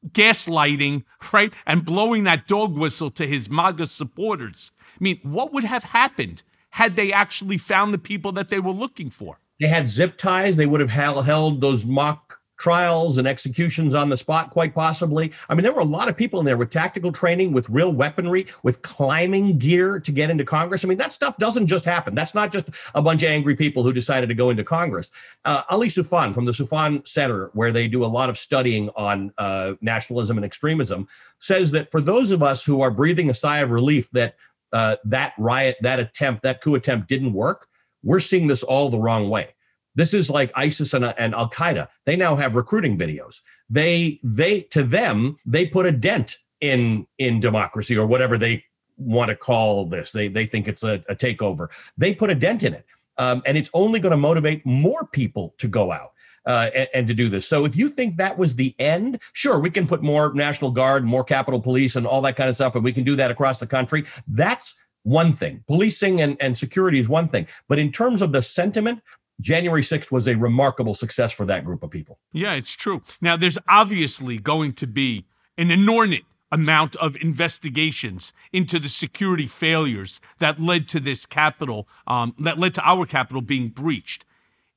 Speaker 3: gaslighting, right? And blowing that dog whistle to his MAGA supporters. I mean, what would have happened had they actually found the people that they were looking for?
Speaker 14: They had zip ties. They would have held those mock trials and executions on the spot, quite possibly. I mean, there were a lot of people in there with tactical training, with real weaponry, with climbing gear to get into Congress. I mean, that stuff doesn't just happen. That's not just a bunch of angry people who decided to go into Congress. Uh, Ali Soufan from the Soufan Center, where they do a lot of studying on uh, nationalism and extremism, says that for those of us who are breathing a sigh of relief that uh, that riot, that attempt, that coup attempt didn't work, we're seeing this all the wrong way this is like ISIS and, and Al Qaeda. They now have recruiting videos. They they to them they put a dent in in democracy or whatever they want to call this. They they think it's a, a takeover. They put a dent in it, um, and it's only going to motivate more people to go out. Uh, and, and, to do this. So if you think that was the end, sure, we can put more National Guard, more Capitol Police, and all that kind of stuff, and we can do that across the country. That's one thing. Policing and, and security is one thing. But in terms of the sentiment, January 6th was a remarkable success for that group of people.
Speaker 3: Yeah, it's true. Now, there's obviously going to be an inordinate amount of investigations into the security failures that led to this capital, um, that led to our capital being breached.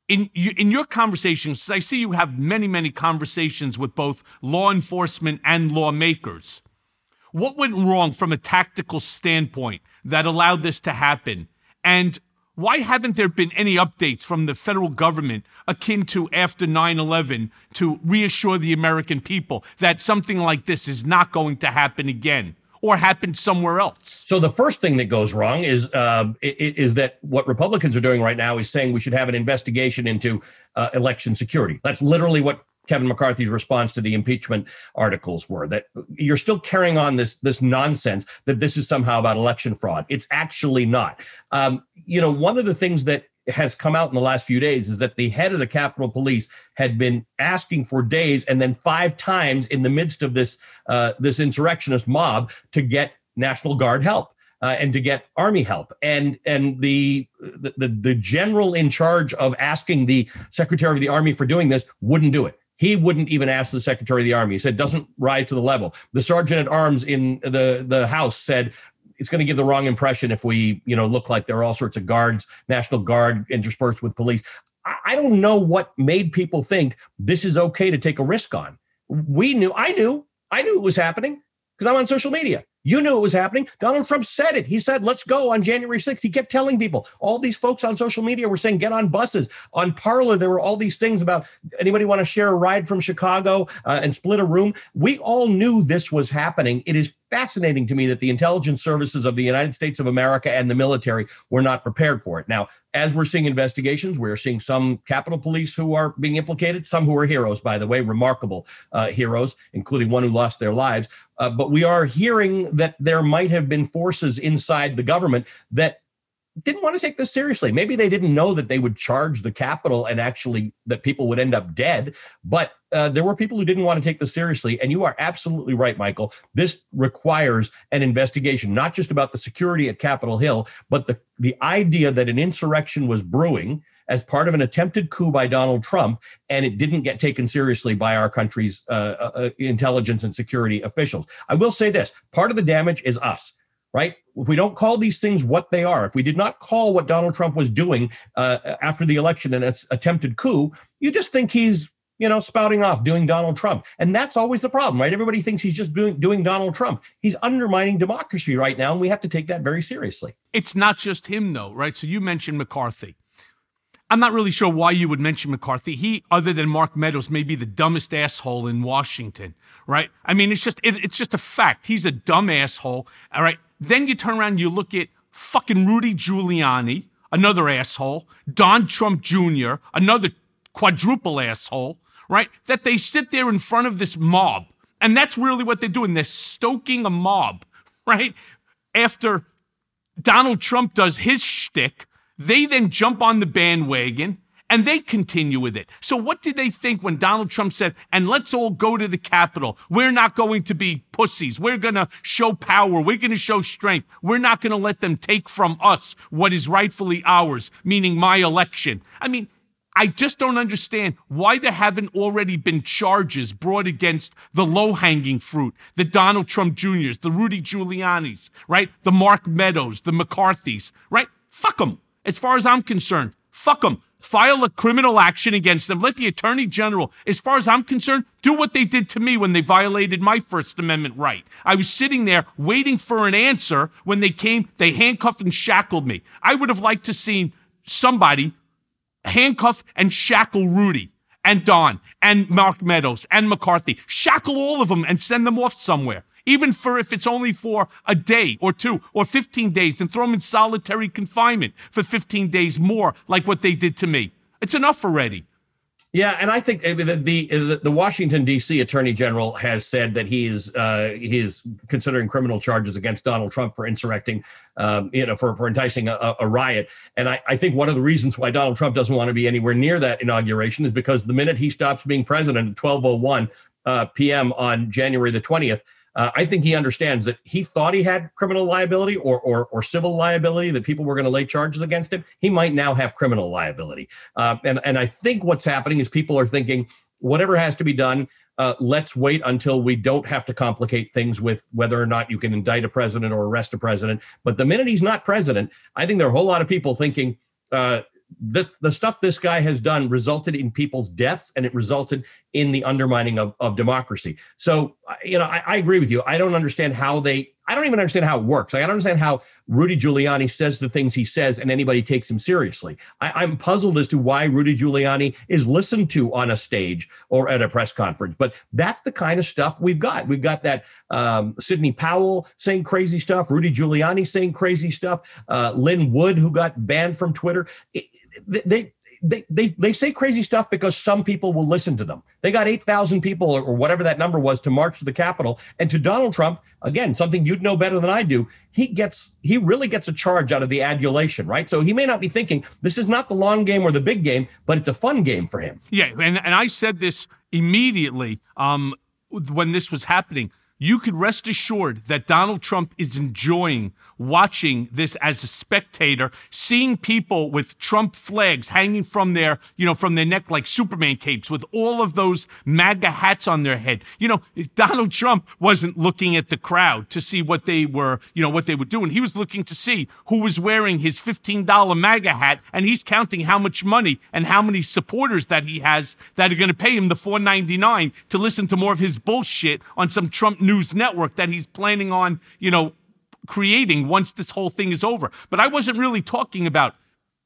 Speaker 3: In, you, in your conversations, I see you have many, many conversations with both law enforcement and lawmakers. What went wrong from a tactical standpoint that allowed this to happen? And why haven't there been any updates from the federal government akin to after 9 11 to reassure the American people that something like this is not going to happen again? Or happen somewhere else.
Speaker 14: So the first thing that goes wrong is uh, is that what Republicans are doing right now is saying we should have an investigation into uh, election security. That's literally what Kevin McCarthy's response to the impeachment articles were that you're still carrying on this this nonsense that this is somehow about election fraud. It's actually not. Um, you know, one of the things that has come out in the last few days is that the head of the Capitol Police had been asking for days and then five times in the midst of this uh, this insurrectionist mob to get National Guard help. Uh, and to get army help and and the, the the general in charge of asking the secretary of the army for doing this wouldn't do it he wouldn't even ask the Secretary of the Army. He said, doesn't rise to the level. The sergeant at arms in the, the House said, it's going to give the wrong impression if we, you know, look like there are all sorts of guards, National Guard interspersed with police. I, don't know what made people think this is okay to take a risk on. We knew, I knew, I knew it was happening because I'm on social media. You knew it was happening. Donald Trump said it. He said, let's go on January 6th. He kept telling people. All these folks on social media were saying, get on buses. On Parler, there were all these things about anybody want to share a ride from Chicago uh, and split a room. We all knew this was happening. It is fascinating to me that the intelligence services of the United States of America and the military were not prepared for it. Now, as we're seeing investigations, we're seeing some Capitol Police who are being implicated, some who are heroes, by the way, remarkable uh, heroes, including one who lost their lives. Uh, but we are hearing that there might have been forces inside the government that didn't want to take this seriously. Maybe they didn't know that they would charge the Capitol and actually that people would end up dead. But uh, there were people who didn't want to take this seriously. And you are absolutely right, Michael. This requires an investigation, not just about the security at Capitol Hill, but the, the idea that an insurrection was brewing as part of an attempted coup by Donald Trump, and it didn't get taken seriously by our country's uh, uh, uh, intelligence and security officials. I will say this part of the damage is us. Right? If we don't call these things what they are, if we did not call what Donald Trump was doing uh, after the election its attempted coup, you just think he's you know, spouting off, doing Donald Trump. And that's always the problem, right? Everybody thinks he's just doing, doing Donald Trump. He's undermining democracy right now, and we have to take that very seriously.
Speaker 3: It's not just him, though, right? So you mentioned McCarthy. I'm not really sure why you would mention McCarthy. He, other than Mark Meadows, may be the dumbest asshole in Washington, right? I mean, it's just it, it's just a fact. He's a dumb asshole. All right. Then you turn around, and you look at fucking Rudy Giuliani, another asshole. Don Trump Jr., another quadruple asshole, right? That they sit there in front of this mob, and that's really what they're doing. They're stoking a mob, right? After Donald Trump does his shtick they then jump on the bandwagon and they continue with it. So, what did they think when Donald Trump said, and let's all go to the Capitol? We're not going to be pussies. We're going to show power. We're going to show strength. We're not going to let them take from us what is rightfully ours, meaning my election. I mean, I just don't understand why there haven't already been charges brought against the low hanging fruit, the Donald Trump Jr.'s, the Rudy Giuliani's, right? The Mark Meadows, the McCarthy's, right? Fuck them. As far as I'm concerned, fuck them. File a criminal action against them. Let the attorney general, as far as I'm concerned, do what they did to me when they violated my First Amendment right. I was sitting there waiting for an answer. When they came, they handcuffed and shackled me. I would have liked to seen somebody handcuff and shackle Rudy and Don and Mark Meadows and McCarthy. Shackle all of them and send them off somewhere even for if it's only for a day or two or 15 days, and throw them in solitary confinement for 15 days more, like what they did to me. It's enough already.
Speaker 14: Yeah, and I think the the, the Washington D.C. Attorney General has said that he is uh, he is considering criminal charges against Donald Trump for insurrecting, um, you know, for for enticing a, a riot. And I, I think one of the reasons why Donald Trump doesn't want to be anywhere near that inauguration is because the minute he stops being president at 12:01 uh, p.m. on January the 20th, Uh, I think he understands that he thought he had criminal liability or or, or civil liability that people were going to lay charges against him. He might now have criminal liability, uh, and and I think what's happening is people are thinking whatever has to be done. Uh, let's wait until we don't have to complicate things with whether or not you can indict a president or arrest a president. But the minute he's not president, I think there are a whole lot of people thinking uh, the, the stuff this guy has done resulted in people's deaths and it resulted in the undermining of, of democracy. So, you know, I, I agree with you. I don't understand how they, I don't even understand how it works. I don't understand how Rudy Giuliani says the things he says and anybody takes him seriously. I, I'm puzzled as to why Rudy Giuliani is listened to on a stage or at a press conference. But that's the kind of stuff we've got. We've got that um, Sidney Powell saying crazy stuff, Rudy Giuliani saying crazy stuff, uh, Lin Wood, who got banned from Twitter. It, they, they they they say crazy stuff because some people will listen to them. They got 8,000 people or, or whatever that number was to march to the Capitol. And to Donald Trump, again, something you'd know better than I do, he gets he really gets a charge out of the adulation, right? So he may not be thinking this is not the long game or the big game, but it's a fun game for him.
Speaker 3: Yeah, and and I said this immediately um, when this was happening. You could rest assured that Donald Trump is enjoying watching this as a spectator, seeing people with Trump flags hanging from their, you know, from their neck like Superman capes with all of those MAGA hats on their head. You know, Donald Trump wasn't looking at the crowd to see what they were, you know, what they were doing. He was looking to see who was wearing his $15 MAGA hat and he's counting how much money and how many supporters that he has that are going to pay him the 499 to listen to more of his bullshit on some Trump news network that he's planning on, you know, creating once this whole thing is over. But I wasn't really talking about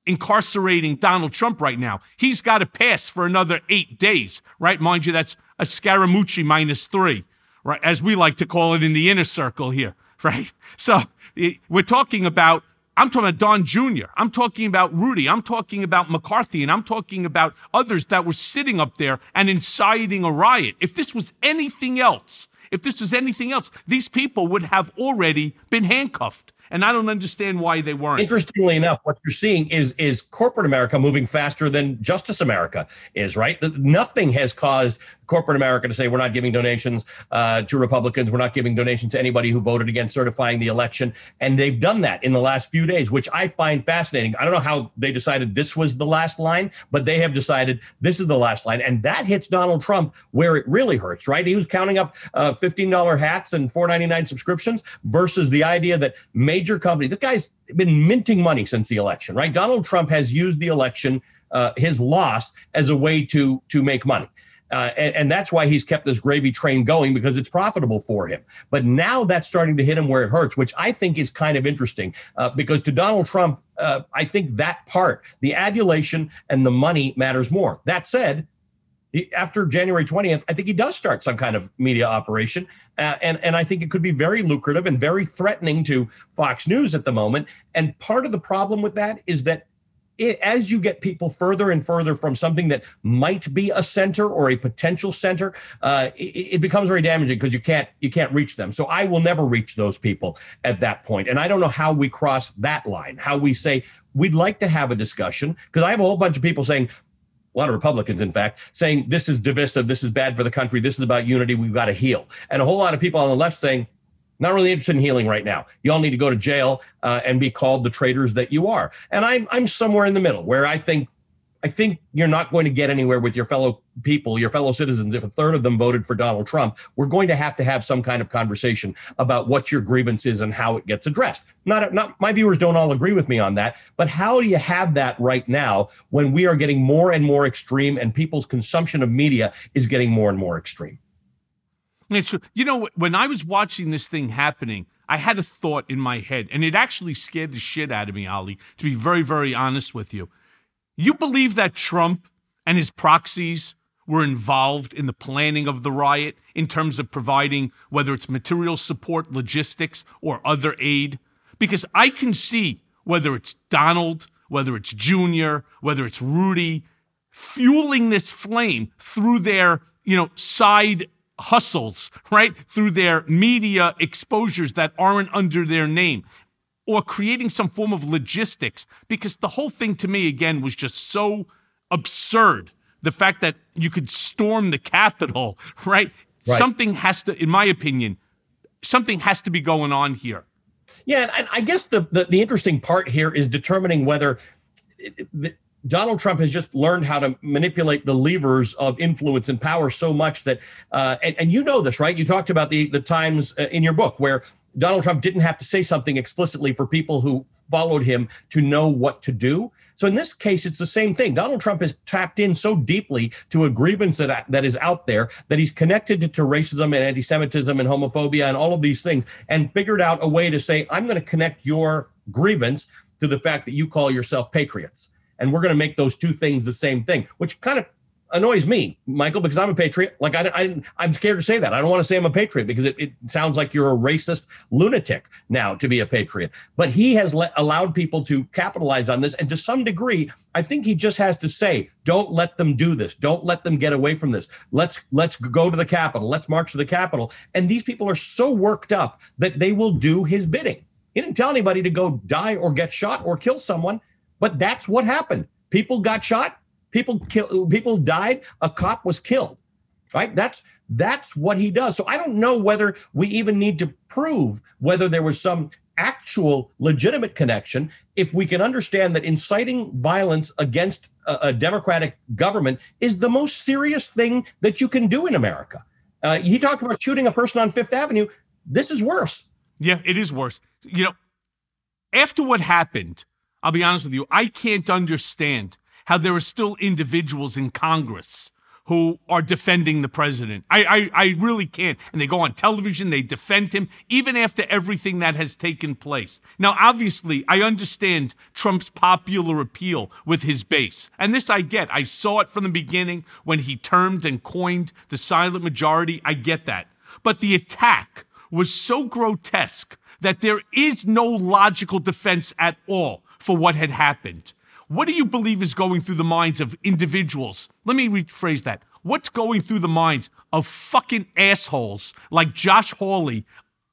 Speaker 3: incarcerating Donald Trump right now. He's got to pass for another eight days, right? Mind you, that's a Scaramucci minus three, right? As we like to call it in the inner circle here, right? So eh, we're talking about. I'm talking about Don Jr. I'm talking about Rudy. I'm talking about McCarthy. And I'm talking about others that were sitting up there and inciting a riot. If this was anything else, if this was anything else, these people would have already been handcuffed. And I don't understand why they weren't.
Speaker 14: Interestingly enough, what you're seeing is is corporate America moving faster than Justice America is. Right? Nothing has caused corporate America to say we're not giving donations uh, to Republicans, we're not giving donations to anybody who voted against certifying the election, and they've done that in the last few days, which I find fascinating. I don't know how they decided this was the last line, but they have decided this is the last line, and that hits Donald Trump where it really hurts. Right? He was counting up uh, fifteen dollar hats and $4.99 subscriptions versus the idea that major companies. This guy's been minting money since the election. Right? Donald Trump has used the election. Uh, his loss as a way to to make money. Uh, and, and, that's why he's kept this gravy train going because it's profitable for him. But now that's starting to hit him where it hurts, which I think is kind of interesting uh, because to Donald Trump, uh, I think that part, the adulation and the money matters more. That said, after January 20th, I think he does start some kind of media operation. Uh, and, and I think it could be very lucrative and very threatening to Fox News at the moment. And part of the problem with that is that it, as you get people further and further from something that might be a center or a potential center, uh, it, it, becomes very damaging because you can't you can't reach them. So I will never reach those people at that point, and I don't know how we cross that line. How we say we'd like to have a discussion because I have a whole bunch of people saying. A lot of Republicans, in fact, saying this is divisive, this is bad for the country, this is about unity, we've got to heal. And a whole lot of people on the left saying, not really interested in healing right now. You all need to go to jail uh, and be called the traitors that you are. And I'm I'm somewhere in the middle where I think I think you're not going to get anywhere with your fellow people, your fellow citizens. If a third of them voted for Donald Trump, we're going to have to have some kind of conversation about what your grievance is and how it gets addressed. Not, not my viewers don't all agree with me on that, but how do you have that right now when we are getting more and more extreme and people's consumption of media is getting more and more extreme?
Speaker 3: It's you know when I was watching this thing happening, I had a thought in my head, and it actually scared the shit out of me, Ali. To be very, very honest with you, you believe that Trump and his proxies were involved in the planning of the riot in terms of providing whether it's material support, logistics, or other aid? Because I can see whether it's Donald, whether it's Junior, whether it's Rudy, fueling this flame through their you know side hustles, right? Through their media exposures that aren't under their name or creating some form of logistics because the whole thing to me again was just so absurd. The fact that you could storm the Capitol, right? right? Something has to, in my opinion, something has to be going on here.
Speaker 14: Yeah, and I guess the, the, the interesting part here is determining whether Donald Trump has just learned how to manipulate the levers of influence and power so much that, uh, and, and you know this, right? You talked about the the times uh, in your book where Donald Trump didn't have to say something explicitly for people who followed him to know what to do. So in this case, it's the same thing. Donald Trump has tapped in so deeply to a grievance that, that is out there that he's connected to, to racism and anti-Semitism and homophobia and all of these things and figured out a way to say, I'm going to connect your grievance to the fact that you call yourself patriots. And we're going to make those two things the same thing, which kind of annoys me, Michael, because I'm a patriot. Like I, I, I'm scared to say that. I don't want to say I'm a patriot because it, it sounds like you're a racist lunatic now to be a patriot. But he has let, allowed people to capitalize on this, and to some degree, I think he just has to say, "Don't let them do this. Don't let them get away from this. Let's let's go to the Capitol. Let's march to the Capitol." And these people are so worked up that they will do his bidding. He didn't tell anybody to go die or get shot or kill someone, but that's what happened. People got shot People kill, people died. A cop was killed. Right? That's that's what he does. So I don't know whether we even need to prove whether there was some actual legitimate connection if we can understand that inciting violence against a, a democratic government is the most serious thing that you can do in America. Uh, he talked about shooting a person on Fifth Avenue. This is worse.
Speaker 3: Yeah, it is worse. You know, after what happened, I'll be honest with you, I can't understand how there are still individuals in Congress who are defending the president. I, I, I really can't. And they go on television, they defend him, even after everything that has taken place. Now, obviously, I understand Trump's popular appeal with his base. And this I get. I saw it from the beginning when he termed and coined the silent majority. I get that. But the attack was so grotesque that there is no logical defense at all for what had happened. What do you believe is going through the minds of individuals? Let me rephrase that. What's going through the minds of fucking assholes like Josh Hawley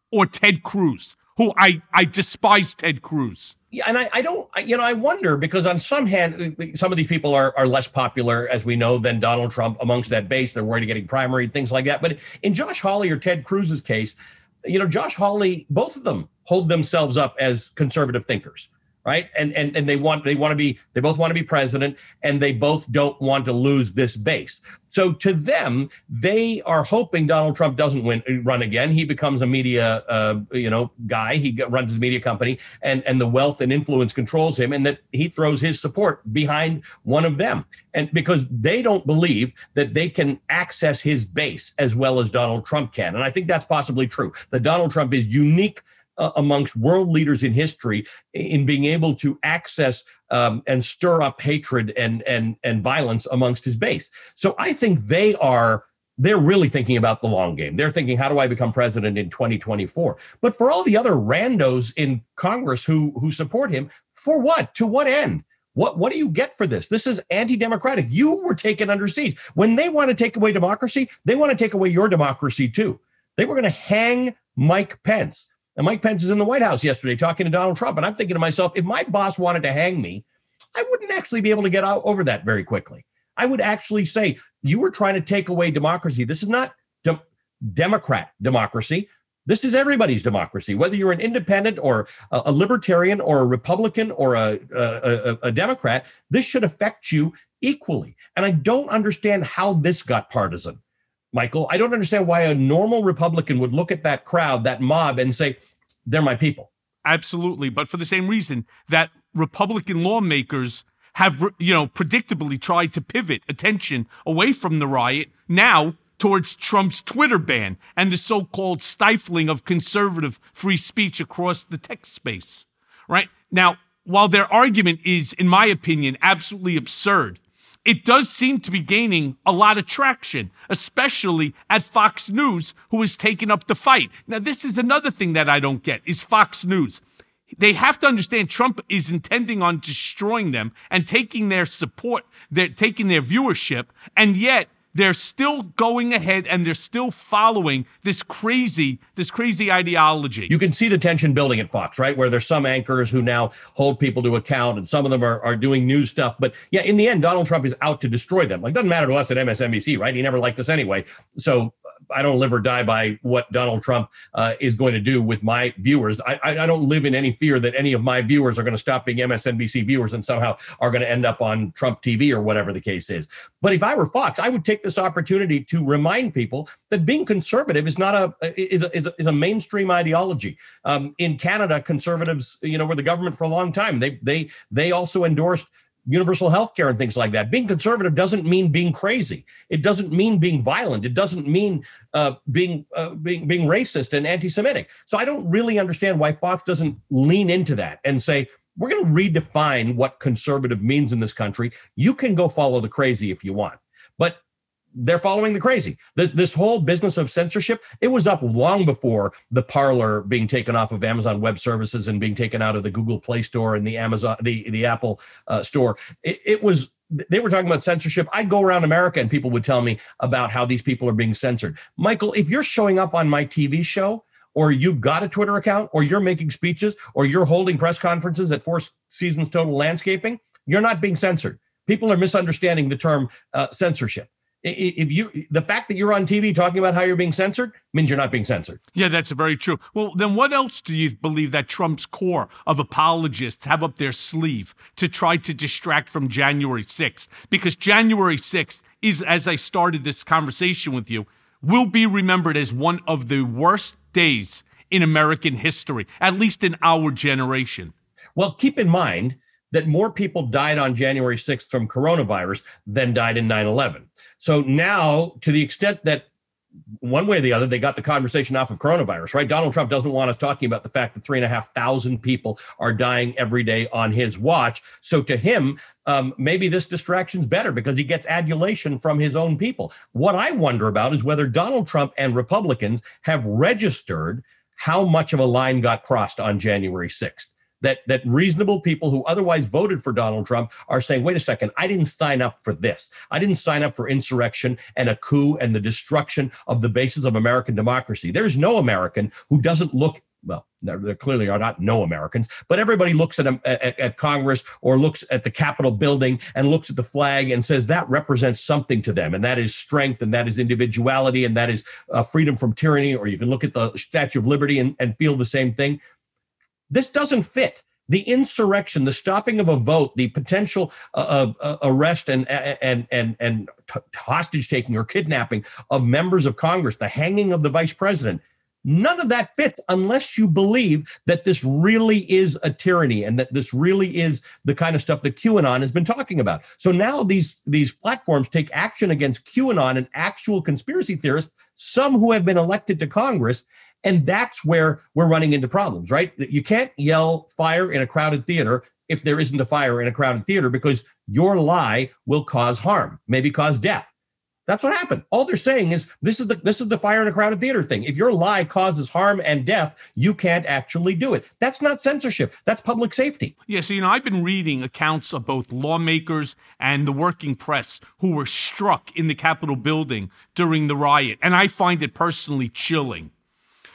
Speaker 3: or Ted Cruz, who I, I despise Ted Cruz?
Speaker 14: Yeah, and I, I don't, you know, I wonder because on some hand, some of these people are, are less popular, as we know, than Donald Trump amongst that base. They're worried of getting primary, things like that. But in Josh Hawley or Ted Cruz's case, you know, Josh Hawley, both of them hold themselves up as conservative thinkers right? And and and they want they want to be they both want to be president and they both don't want to lose this base. So to them they are hoping donald trump doesn't win run again. He becomes a media uh, you know guy. He runs his media company and and the wealth and influence controls him and that he throws his support behind one of them. And because they don't believe that they can access his base as well as donald trump can. And i think that's possibly true that donald trump is unique uh, amongst world leaders in history in being able to access um, and stir up hatred and and and violence amongst his base. So I think they are they're really thinking about the long game. They're thinking, how do I become president in 2024? But for all the other randos in Congress who who support him, for what? To what end? What what do you get for this? This is anti-democratic. You were taken under siege. When they want to take away democracy, they want to take away your democracy too. They were going to hang Mike Pence. And Mike Pence is in the White House yesterday talking to Donald Trump. And I'm thinking to myself, if my boss wanted to hang me, I wouldn't actually be able to get out over that very quickly. I would actually say, you were trying to take away democracy. This is not de- Democrat democracy. This is everybody's democracy, whether you're an independent or a, a libertarian or a Republican or a, a, a Democrat. This should affect you equally. And I don't understand how this got partisan. Michael. I don't understand why a normal Republican would look at that crowd, that mob, and say, they're my people.
Speaker 3: Absolutely. But for the same reason that Republican lawmakers have, you know, predictably tried to pivot attention away from the riot now towards Trump's Twitter ban and the so called stifling of conservative free speech across the tech space. Right? Now, while their argument is, in my opinion, absolutely absurd, it does seem to be gaining a lot of traction, especially at Fox News, who has taken up the fight. Now, this is another thing that I don't get is Fox News. They have to understand Trump is intending on destroying them and taking their support, they're taking their viewership, and yet they're still going ahead and they're still following this crazy this crazy ideology.
Speaker 14: You can see the tension building at fox right? Where there's some anchors who now hold people to account and some of them are, are doing news stuff. But yeah in the end donald trump is out to destroy them. Like doesn't matter to us at msnbc right? He never liked us anyway. So I don't live or die by what Donald Trump uh, is going to do with my viewers. I, I, don't live in any fear that any of my viewers are going to stop being MSNBC viewers and somehow are going to end up on Trump TV or whatever the case is. But if I were Fox, I would take this opportunity to remind people that being conservative is not a is a, is a, is a mainstream ideology. Um, in Canada, conservatives, you know, were the government for a long time. They they they also endorsed universal health care and things like that. Being conservative doesn't mean being crazy. It doesn't mean being violent. It doesn't mean uh, being uh, being being racist and anti-Semitic. So I don't really understand why Fox doesn't lean into that and say we're going to redefine what conservative means in this country. You can go follow the crazy if you want, but they're following the crazy. This, this whole business of censorship, it was up long before the Parler being taken off of Amazon Web Services and being taken out of the Google Play Store and the Amazon, the the Apple uh, Store. It, it was they were talking about censorship. I'd go around America and people would tell me about how these people are being censored. Michael, if you're showing up on my TV show, or you've got a Twitter account, or you're making speeches, or you're holding press conferences at Four Seasons Total Landscaping, you're not being censored. People are misunderstanding the term uh, censorship if you the fact that you're on TV talking about how you're being censored means you're not being censored.
Speaker 3: Yeah, that's very true. Well, then what else do you believe that Trump's core of apologists have up their sleeve to try to distract from January 6th? Because January 6th is as I started this conversation with you, will be remembered as one of the worst days in American history, at least in our generation.
Speaker 14: Well, keep in mind that more people died on January 6th from coronavirus than died in 9 11. So now, to the extent that one way or the other, they got the conversation off of coronavirus, right? Donald Trump doesn't want us talking about the fact that three and a half thousand people are dying every day on his watch. So to him, um, maybe this distraction's better because he gets adulation from his own people. What I wonder about is whether Donald Trump and Republicans have registered how much of a line got crossed on January 6th that that reasonable people who otherwise voted for Donald Trump are saying, wait a second, I didn't sign up for this. I didn't sign up for insurrection and a coup and the destruction of the basis of American democracy. There's no American who doesn't look well, there, clearly are not no Americans, but everybody looks at, at, at Congress or looks at the Capitol building and looks at the flag and says that represents something to them, and that is strength, and that is individuality, and that is uh, freedom from tyranny. Or you can look at the Statue of Liberty and, and feel the same thing. This doesn't fit. The insurrection, the stopping of a vote, the potential uh, uh, uh arrest and and and and hostage taking or kidnapping of members of Congress, the hanging of the vice president. None of that fits unless you believe that this really is a tyranny and that this really is the kind of stuff that QAnon has been talking about. So now these these platforms take action against QAnon and actual conspiracy theorists, some who have been elected to Congress, and that's where we're running into problems, right? You can't yell fire in a crowded theater if there isn't a fire in a crowded theater because your lie will cause harm, maybe cause death. That's what happened. All they're saying is this is the this is the fire in a crowded theater thing. If your lie causes harm and death, you can't actually do it. That's not censorship. That's public safety.
Speaker 3: Yeah, so you know, I've been reading accounts of both lawmakers and the working press who were struck in the Capitol building during the riot, and I find it personally chilling.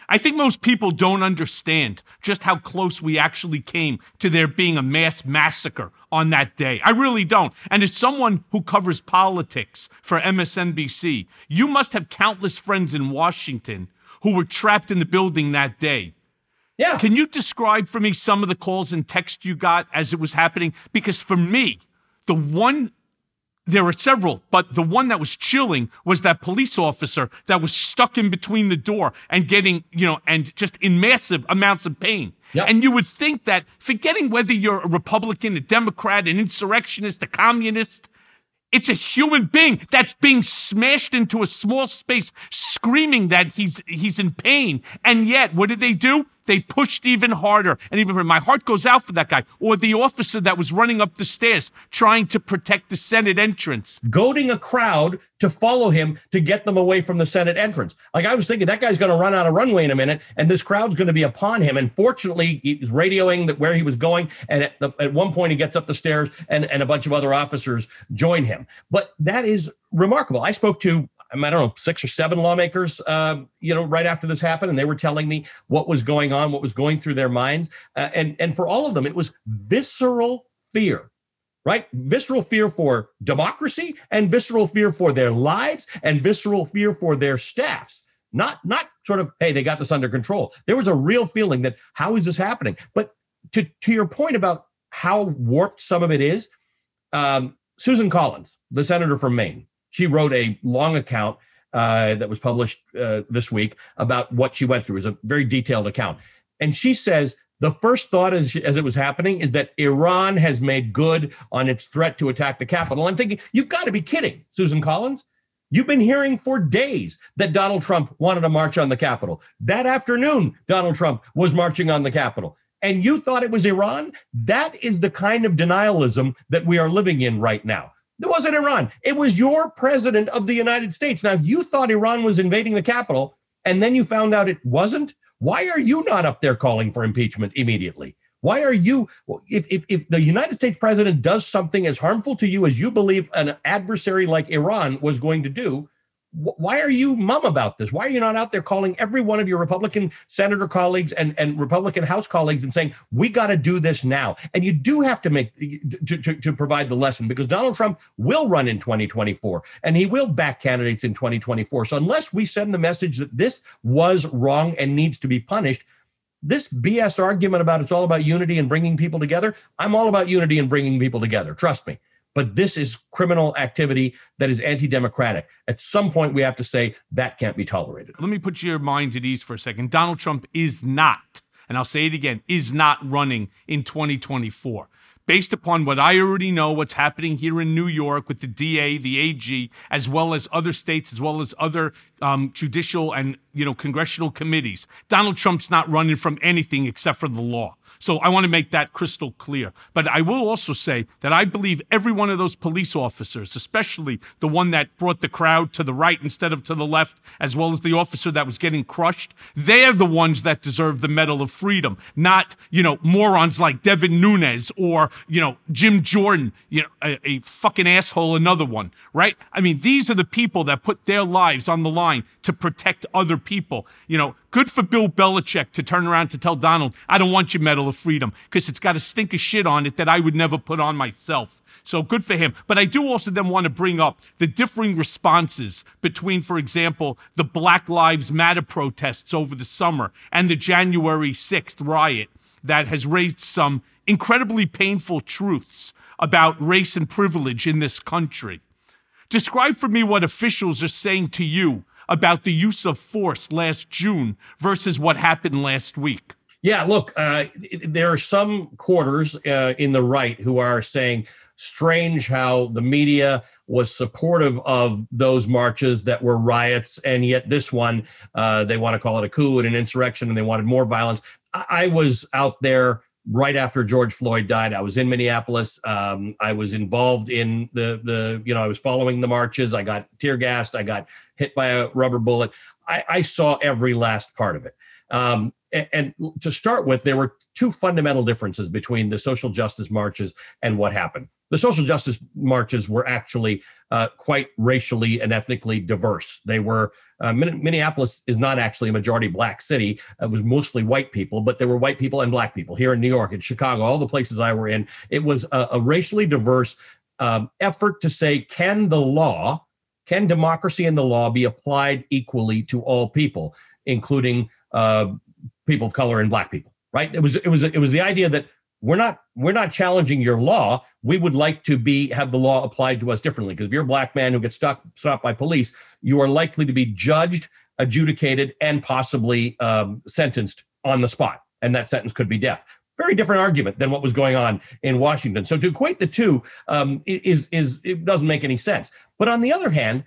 Speaker 3: I think most people don't understand just how close we actually came to there being a mass massacre on that day. I really don't. And as someone who covers politics for MSNBC, you must have countless friends in Washington who were trapped in the building that day.
Speaker 14: Yeah.
Speaker 3: Can you describe for me some of the calls and texts you got as it was happening? Because for me, the one there were several, but the one that was chilling was that police officer that was stuck in between the door and getting, you know, and just in massive amounts of pain. Yep. And you would think that forgetting whether you're a Republican, a Democrat, an insurrectionist, a communist, it's a human being that's being smashed into a small space, screaming that he's he's in pain. And yet, what did they do? They pushed even harder. And even my heart goes out for that guy. Or the officer that was running up the stairs trying to protect the Senate entrance.
Speaker 14: Goading a crowd to follow him to get them away from the Senate entrance. Like I was thinking, that guy's going to run out of runway in a minute, and this crowd's going to be upon him. And fortunately, he's radioing that where he was going. And at, the, at one point, he gets up the stairs, and, and a bunch of other officers join him. But that is remarkable. I spoke to I don't know, six or seven lawmakers, uh, you know, right after this happened, and they were telling me what was going on, what was going through their minds, uh, and and for all of them, it was visceral fear, right? Visceral fear for democracy, and visceral fear for their lives, and visceral fear for their staffs. Not not sort of hey they got this under control. There was a real feeling that how is this happening? But to to your point about how warped some of it is, um, Susan Collins, the senator from Maine, she wrote a long account uh, that was published uh, this week about what she went through. It's a very detailed account, and she says the first thought as, as it was happening is that Iran has made good on its threat to attack the Capitol. I'm thinking, you've got to be kidding, Susan Collins. You've been hearing for days that Donald Trump wanted to march on the Capitol. That afternoon, Donald Trump was marching on the Capitol. And you thought it was Iran? That is the kind of denialism that we are living in right now. It wasn't Iran. It was your president of the United States. Now, if you thought Iran was invading the Capitol and then you found out it wasn't, why are you not up there calling for impeachment immediately? Why are you, if, if, if the United States president does something as harmful to you as you believe an adversary like Iran was going to do, why are you mum about this? Why are you not out there calling every one of your Republican senator colleagues and, and Republican House colleagues and saying, we got to do this now? And you do have to make to, to, to, provide the lesson because Donald Trump will run in 2024 and he will back candidates in 2024. So unless we send the message that this was wrong and needs to be punished, this BS argument about it's all about unity and bringing people together, I'm all about unity and bringing people together. Trust me but this is criminal activity that is anti-democratic. At some point, we have to say that can't be tolerated.
Speaker 3: Let me put your mind at ease for a second. Donald Trump is not, and I'll say it again, is not running in 2024 based upon what I already know, what's happening here in New York with the DA, the AG, as well as other states, as well as other um, judicial and you know congressional committees. Donald Trump's not running from anything except for the law. So I want to make that crystal clear. But I will also say that I believe every one of those police officers, especially the one that brought the crowd to the right instead of to the left, as well as the officer that was getting crushed, they're the ones that deserve the Medal of Freedom, not, you know, morons like Devin Nunes or, you know, Jim Jordan, you know, a, a fucking asshole, another one, right? I mean, these are the people that put their lives on the line to protect other people. You know, good for Bill Belichick to turn around to tell Donald, I don't want your Medal of Freedom because it's got a stink of shit on it that I would never put on myself. So good for him. But I do also then want to bring up the differing responses between, for example, the Black Lives Matter protests over the summer and the January 6th riot that has raised some incredibly painful truths about race and privilege in this country. Describe for me what officials are saying to you about the use of force last June versus what happened last week.
Speaker 14: Yeah, look, uh, there are some quarters uh, in the right who are saying, strange how the media was supportive of those marches that were riots, and yet this one, uh, they want to call it a coup and an insurrection, and they wanted more violence. I, I was out there right after George Floyd died. I was in Minneapolis. Um, I was involved in the the you know I was following the marches. I got tear gassed. I got hit by a rubber bullet. I, I saw every last part of it. Um, and, to start with, there were two fundamental differences between the social justice marches and what happened. The social justice marches were actually uh, quite racially and ethnically diverse. They were uh, Minneapolis is not actually a majority black city. It was mostly white people, but there were white people and black people here in New York, in Chicago, all the places I were in. It was a, a racially diverse um, effort to say, can the law, can democracy and the law be applied equally to all people, including uh, people of color and black people? Right? It was it was it was the idea that we're not we're not challenging your law we would like to be have the law applied to us differently because if you're a black man who gets stopped stopped by police you are likely to be judged adjudicated and possibly um, sentenced on the spot and that sentence could be death very different argument than what was going on in washington so to equate the two um, is is it doesn't make any sense but on the other hand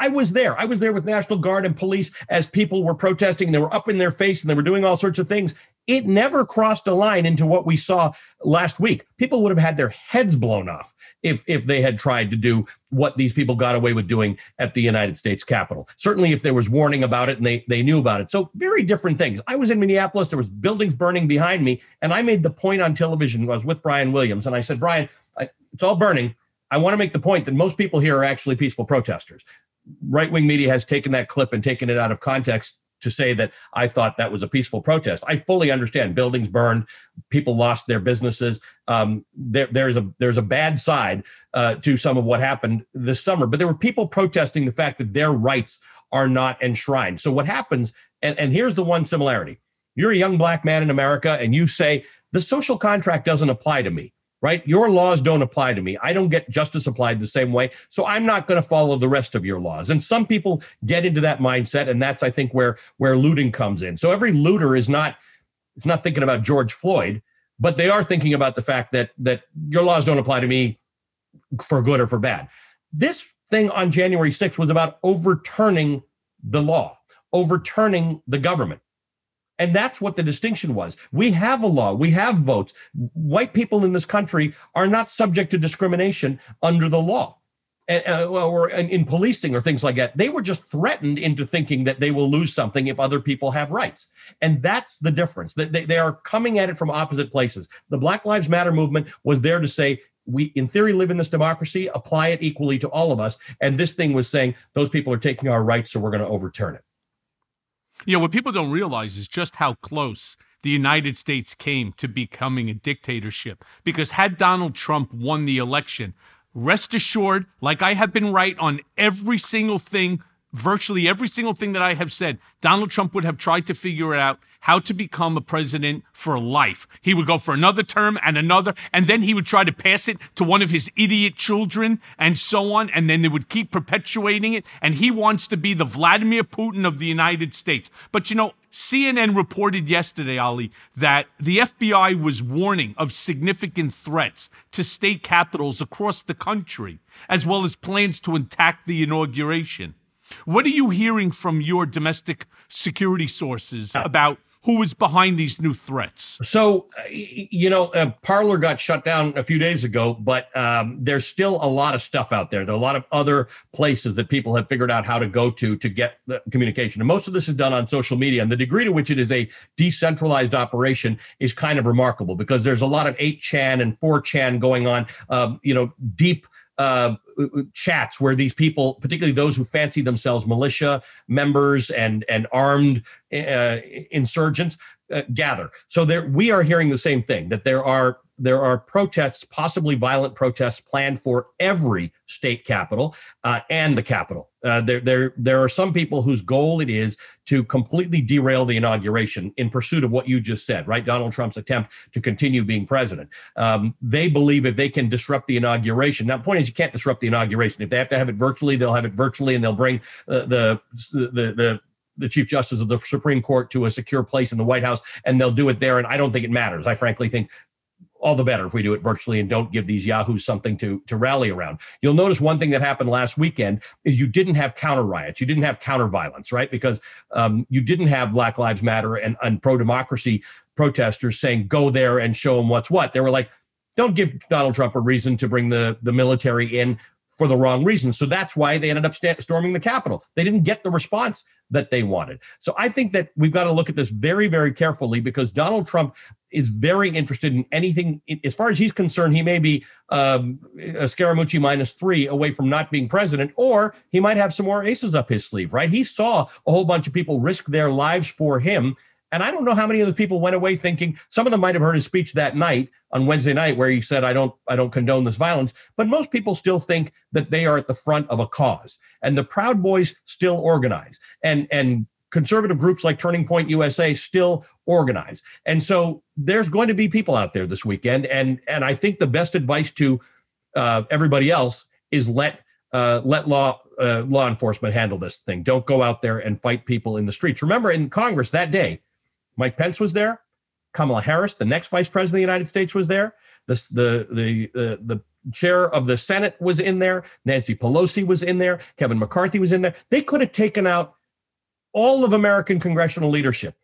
Speaker 14: I was there. I was there with National Guard and police as people were protesting. They were up in their face and they were doing all sorts of things. It never crossed a line into what we saw last week. People would have had their heads blown off if, if they had tried to do what these people got away with doing at the United States Capitol. Certainly, if there was warning about it and they, they knew about it. So, very different things. I was in Minneapolis, there was buildings burning behind me, and I made the point on television. I was with Brian Williams, and I said, Brian, I, it's all burning. I want to make the point that most people here are actually peaceful protesters right wing media has taken that clip and taken it out of context to say that I thought that was a peaceful protest. I fully understand. Buildings burned, people lost their businesses. Um, there, there's a there's a bad side uh, to some of what happened this summer, but there were people protesting the fact that their rights are not enshrined. So what happens, and, and here's the one similarity you're a young black man in America, and you say, the social contract doesn't apply to me right? Your laws don't apply to me. I don't get justice applied the same way. So I'm not going to follow the rest of your laws. And some people get into that mindset. And that's, I think, where where looting comes in. So every looter is not is not thinking about George Floyd, but they are thinking about the fact that that your laws don't apply to me for good or for bad. This thing on January 6th was about overturning the law, overturning the government. And that's what the distinction was. We have a law, we have votes. White people in this country are not subject to discrimination under the law. Uh, or in policing or things like that. They were just threatened into thinking that they will lose something if other people have rights. And that's the difference. They, they are coming at it from opposite places. The Black Lives Matter movement was there to say, we in theory live in this democracy, apply it equally to all of us. And this thing was saying, those people are taking our rights, so we're going to overturn it.
Speaker 3: You know, what people don't realize is just how close the United States came to becoming a dictatorship. Because had Donald Trump won the election, rest assured, like I have been right on every single thing virtually every single thing that I have said, Donald Trump would have tried to figure out how to become a president for life. He would go for another term and another, and then he would try to pass it to one of his idiot children and so on, and then they would keep perpetuating it. And he wants to be the Vladimir Putin of the United States. But you know, CNN reported yesterday, Ali, that the FBI was warning of significant threats to state capitals across the country, as well as plans to attack the inauguration. What are you hearing from your domestic security sources about who is behind these new threats?
Speaker 14: So, uh, you know, uh, Parler got shut down a few days ago, but um, there's still a lot of stuff out there. There are a lot of other places that people have figured out how to go to to get communication. And most of this is done on social media. And the degree to which it is a decentralized operation is kind of remarkable because there's a lot of 8chan and 4chan going on, um, you know, deep uh, chats where these people, particularly those who fancy themselves militia members and and armed uh, insurgents, uh, gather. So there, we are hearing the same thing that there are there are protests, possibly violent protests, planned for every state capital uh, and the capital. Uh, there, there, there are some people whose goal it is to completely derail the inauguration in pursuit of what you just said, right? Donald Trump's attempt to continue being president. Um, they believe if they can disrupt the inauguration. Now, the point is, you can't disrupt the inauguration. If they have to have it virtually, they'll have it virtually, and they'll bring uh, the the the the Chief Justice of the Supreme Court to a secure place in the White House, and they'll do it there. And I don't think it matters. I frankly think all the better if we do it virtually and don't give these yahoos something to to rally around. You'll notice one thing that happened last weekend is you didn't have counter riots, you didn't have counter violence, right? Because um, you didn't have Black Lives Matter and, and pro democracy protesters saying go there and show them what's what. They were like, don't give Donald Trump a reason to bring the the military in for the wrong reasons. So that's why they ended up st- storming the Capitol. They didn't get the response that they wanted. So I think that we've got to look at this very, very carefully because Donald Trump is very interested in anything. As far as he's concerned, he may be um, a Scaramucci minus three away from not being president, or he might have some more aces up his sleeve, right? He saw a whole bunch of people risk their lives for him and I don't know how many of those people went away thinking some of them might have heard his speech that night on Wednesday night where he said, I don't, I don't condone this violence. But most people still think that they are at the front of a cause. And the Proud Boys still organize. And and conservative groups like Turning Point USA still organize. And so there's going to be people out there this weekend. And and I think the best advice to uh, everybody else is let uh, let law uh, law enforcement handle this thing. Don't go out there and fight people in the streets. Remember, in Congress that day, Mike Pence was there. Kamala Harris, the next vice president of the United States, was there. The, the, the, the, chair of the Senate was in there. Nancy Pelosi was in there. Kevin McCarthy was in there. They could have taken out all of American congressional leadership.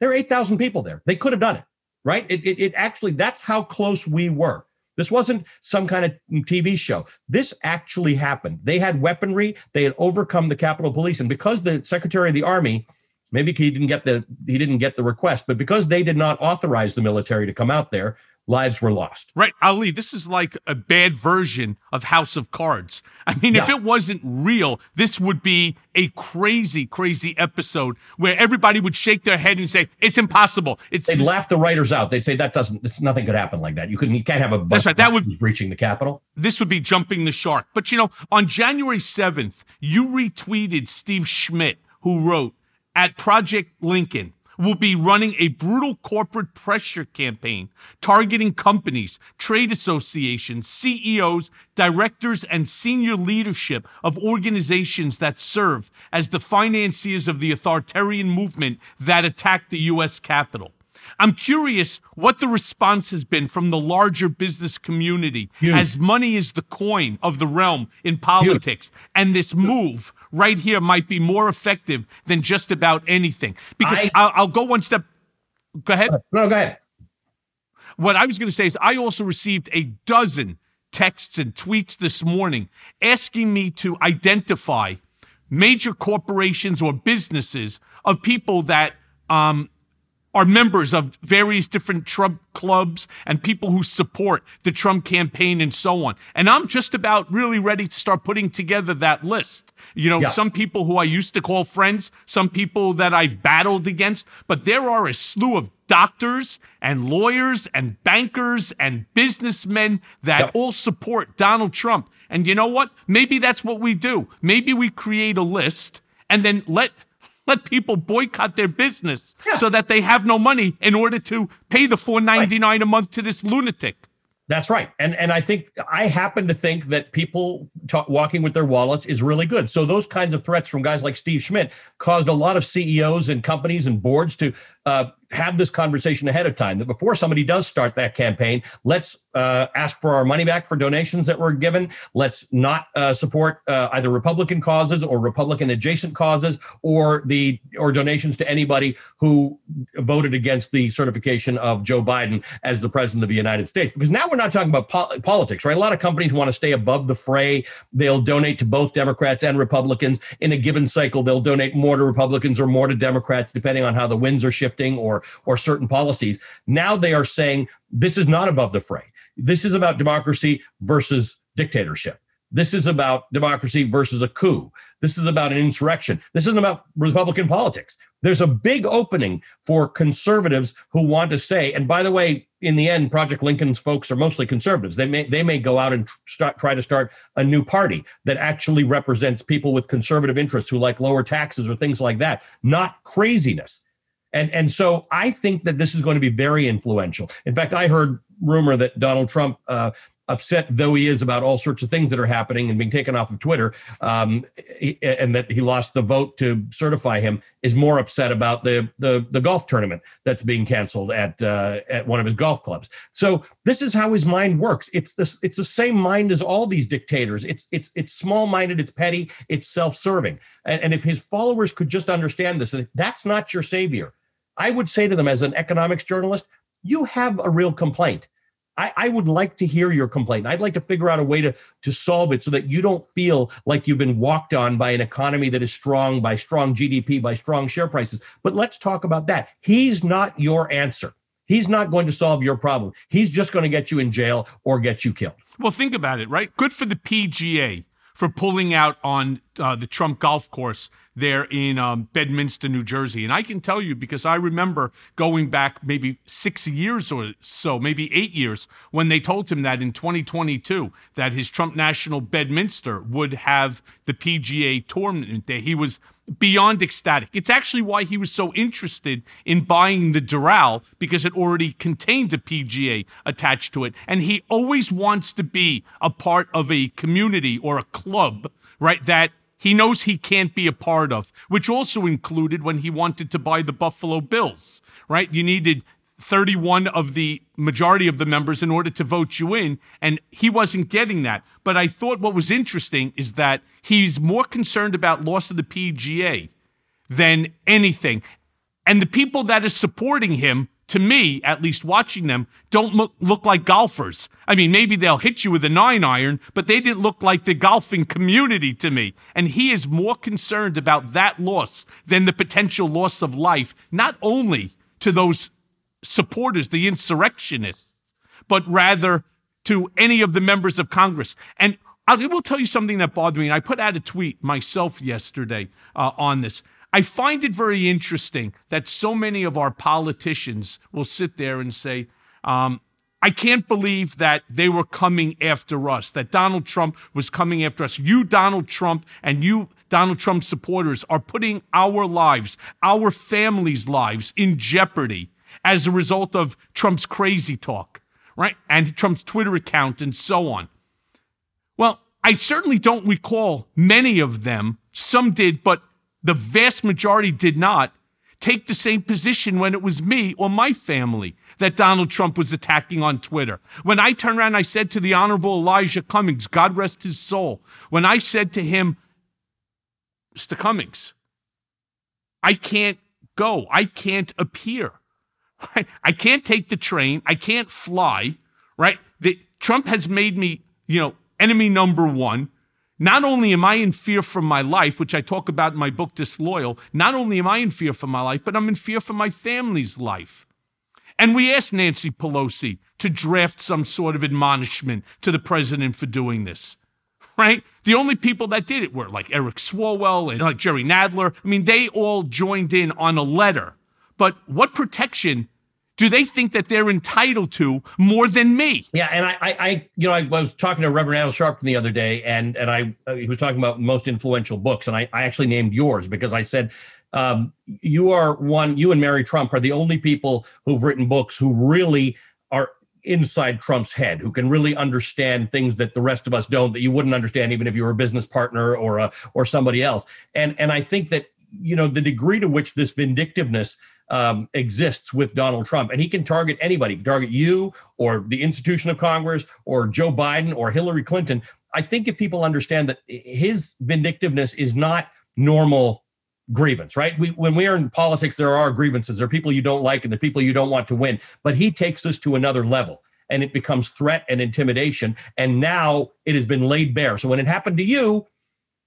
Speaker 14: There are 8,000 people there. They could have done it, right? It, it, it actually, that's how close we were. This wasn't some kind of TV show. This actually happened. They had weaponry. They had overcome the Capitol Police. And because the Secretary of the Army Maybe he didn't get the he didn't get the request, but because they did not authorize the military to come out there, lives were lost.
Speaker 3: Right, Ali, this is like a bad version of House of Cards. I mean, if it wasn't real, this would be a crazy, crazy episode where everybody would shake their head and say, "It's impossible." It's
Speaker 14: They'd
Speaker 3: this-
Speaker 14: laugh the writers out. They'd say that doesn't. It's nothing could happen like that. You couldn't. You can't have a.
Speaker 3: That's right, that would-
Speaker 14: reaching the Capitol.
Speaker 3: this would be jumping the shark. But you know, on January 7th, you retweeted Steve Schmidt, who wrote, at Project Lincoln, will be running a brutal corporate pressure campaign targeting companies, trade associations, CEOs, directors, and senior leadership of organizations that serve as the financiers of the authoritarian movement that attacked the U.S. Capitol. I'm curious what the response has been from the larger business community as money is the coin of the realm in politics. And this move right here might be more effective than just about anything. Because
Speaker 14: I-
Speaker 3: will I'll go one step. Go ahead.
Speaker 14: No, go ahead.
Speaker 3: What I was going to say is, I also received a dozen texts and tweets this morning asking me to identify major corporations or businesses of people that um, are members of various different Trump clubs and people who support the Trump campaign and so on. And I'm just about really ready to start putting together that list. You know,
Speaker 14: Yeah.
Speaker 3: some people who I used to call friends, some people that I've battled against, but there are a slew of doctors and lawyers and bankers and businessmen that
Speaker 14: Yep.
Speaker 3: all support Donald Trump. And you know what? Maybe that's what we do. Maybe we create a list and then let let people boycott their business so that they have no money in order to pay the 4.99 a month to this lunatic.
Speaker 14: That's right, and and I think I happen to think that people ta- walking with their wallets is really good. So those kinds of threats from guys like Steve Schmidt caused a lot of CEOs and companies and boards to uh, have this conversation ahead of time. That before somebody does start that campaign, let's uh, ask for our money back for donations that were given. Let's not uh, support uh, either Republican causes or Republican adjacent causes, or the or donations to anybody who voted against the certification of Joe Biden as the president of the United States. Because now we're not talking about pol- politics, right? A lot of companies want to stay above the fray. They'll donate to both Democrats and Republicans in a given cycle. They'll donate more to Republicans or more to Democrats, depending on how the winds are shifting or or certain policies. Now they are saying this is not above the fray. This is about democracy versus dictatorship. This is about democracy versus a coup. This is about an insurrection. This isn't about Republican politics. There's a big opening for conservatives who want to say, and by the way, in the end, Project Lincoln's folks are mostly conservatives. They may they may go out and start try to start a new party that actually represents people with conservative interests who like lower taxes or things like that, not craziness. And and so I think that this is going to be very influential. In fact, I heard rumor that Donald Trump, uh, upset though he is about all sorts of things that are happening and being taken off of Twitter, um, he- and that he lost the vote to certify him, is more upset about the the, the golf tournament that's being canceled at uh, at one of his golf clubs. So this is how his mind works. It's this it's the same mind as all these dictators. It's it's it's small minded. It's petty. It's self serving. And, and if his followers could just understand this, that that's not your savior. I would say to them as an economics journalist, you have a real complaint. I, I would like to hear your complaint. I'd like to figure out a way to, to solve it so that you don't feel like you've been walked on by an economy that is strong, by strong GDP, by strong share prices. But let's talk about that. He's not your answer. He's not going to solve your problem. He's just going to get you in jail or get you killed.
Speaker 3: Well, think about it, right? Good for the PGA for pulling out on uh, the Trump golf course there in um, Bedminster, New Jersey. And I can tell you because I remember going back maybe six years or so, maybe eight years, when they told him that in 2022 that his Trump National Bedminster would have the PGA tournament there. He was beyond ecstatic. It's actually why he was so interested in buying the Doral because it already contained a PGA attached to it. And he always wants to be a part of a community or a club, right? That he knows he can't be a part of, which also included when he wanted to buy the Buffalo Bills, right? You needed 31 of the majority of the members in order to vote you in, and he wasn't getting that. But I thought what was interesting is that he's more concerned about loss of the PGA than anything. And the people that are supporting him, to me, at least watching them, don't look, look like golfers. I mean, maybe they'll hit you with a nine iron, but they didn't look like the golfing community to me. And he is more concerned about that loss than the potential loss of life, not only to those supporters, the insurrectionists, but rather to any of the members of Congress. And I will tell you something that bothered me. And I put out a tweet myself yesterday uh, on this. I find it very interesting that so many of our politicians will sit there and say, um, I can't believe that they were coming after us, that Donald Trump was coming after us. You, Donald Trump, and you, Donald Trump supporters, are putting our lives, our families' lives in jeopardy as a result of Trump's crazy talk, right? And Trump's Twitter account and so on. Well, I certainly don't recall many of them. Some did, but the vast majority did not take the same position when it was me or my family that Donald Trump was attacking on Twitter. When I turned around, I said to the Honorable Elijah Cummings, God rest his soul, when I said to him, Mr. Cummings, I can't go, I can't appear. I can't take the train, I can't fly, right? The, Trump has made me, you know, enemy number one. Not only am I in fear for my life, which I talk about in my book, Disloyal, not only am I in fear for my life, but I'm in fear for my family's life. And we asked Nancy Pelosi to draft some sort of admonishment to the president for doing this. Right? The only people that did it were like Eric Swalwell and like Jerry Nadler. I mean, they all joined in on a letter. But what protection do they think that they're entitled to more than me?
Speaker 14: Yeah, and I, I, you know, I was talking to Reverend Al Sharpton the other day, and and I uh, he was talking about most influential books, and I, I actually named yours because I said um, you are one, you and Mary Trump are the only people who've written books who really are inside Trump's head, who can really understand things that the rest of us don't, that you wouldn't understand even if you were a business partner or a, or somebody else. And and I think that you know the degree to which this vindictiveness um, exists with Donald Trump, and he can target anybody, target you or the institution of Congress or Joe Biden or Hillary Clinton. I think if people understand that his vindictiveness is not normal grievance, right? We, when we are in politics, there are grievances. There are people you don't like and the people you don't want to win. But he takes us to another level and it becomes threat and intimidation. And now it has been laid bare. So when it happened to you,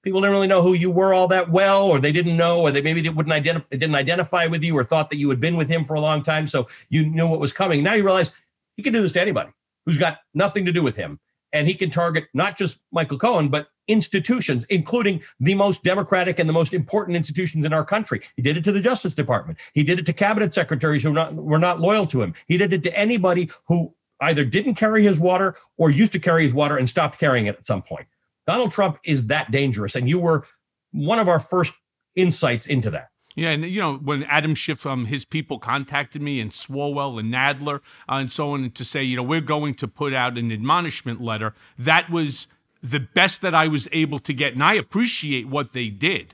Speaker 14: people didn't really know who you were all that well, or they didn't know, or they maybe they wouldn't identify, didn't identify with you, or thought that you had been with him for a long time, so you knew what was coming. Now you realize he can do this to anybody who's got nothing to do with him, and he can target not just Michael Cohen, but institutions, including the most democratic and the most important institutions in our country. He did it to the Justice Department. He did it to cabinet secretaries who not, were not loyal to him. He did it to anybody who either didn't carry his water or used to carry his water and stopped carrying it at some point. Donald Trump is that dangerous. And you were one of our first insights into that.
Speaker 3: Yeah, and you know when Adam Schiff, um, his people contacted me and Swalwell and Nadler uh, and so on to say, you know, we're going to put out an admonishment letter. That was the best that I was able to get. And I appreciate what they did.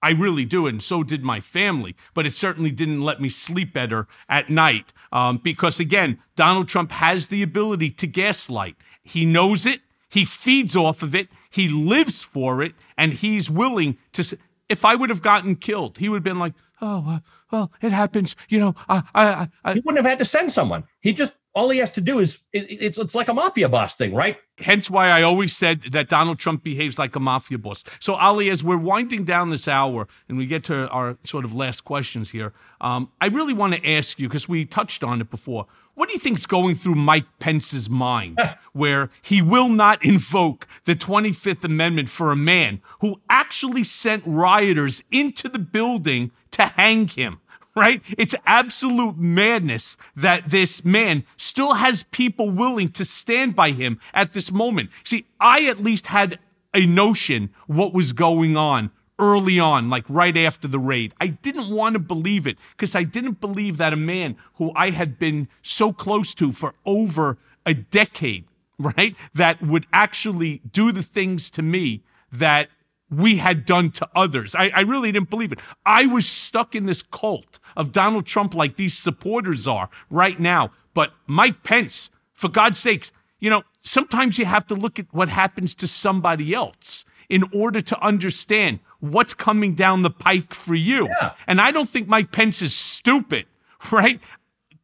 Speaker 3: I really do, and so did my family. But it certainly didn't let me sleep better at night um, because, again, Donald Trump has the ability to gaslight. He knows it, he feeds off of it, he lives for it, and he's willing to. If I would have gotten killed, he would have been like, "Oh, uh, well, it happens." You know, I, I, I,
Speaker 14: he wouldn't have had to send someone. He just all he has to do is it's it's like a mafia boss thing, right?
Speaker 3: Hence why I always said that Donald Trump behaves like a mafia boss. So Ali, as we're winding down this hour and we get to our sort of last questions here, um, I really want to ask you because we touched on it before. What do you think is going through Mike Pence's mind, where he will not invoke the 25th Amendment for a man who actually sent rioters into the building to hang him? right? It's absolute madness that this man still has people willing to stand by him at this moment. See, I at least had a notion what was going on early on, like right after the raid. I didn't want to believe it because I didn't believe that a man who I had been so close to for over a decade, right, that would actually do the things to me that we had done to others. I, I, really didn't believe it. I was stuck in this cult of Donald Trump like these supporters are right now. But Mike Pence, for God's sakes, you know, sometimes you have to look at what happens to somebody else in order to understand what's coming down the pike for you.
Speaker 14: Yeah.
Speaker 3: And I don't think Mike Pence is stupid, right?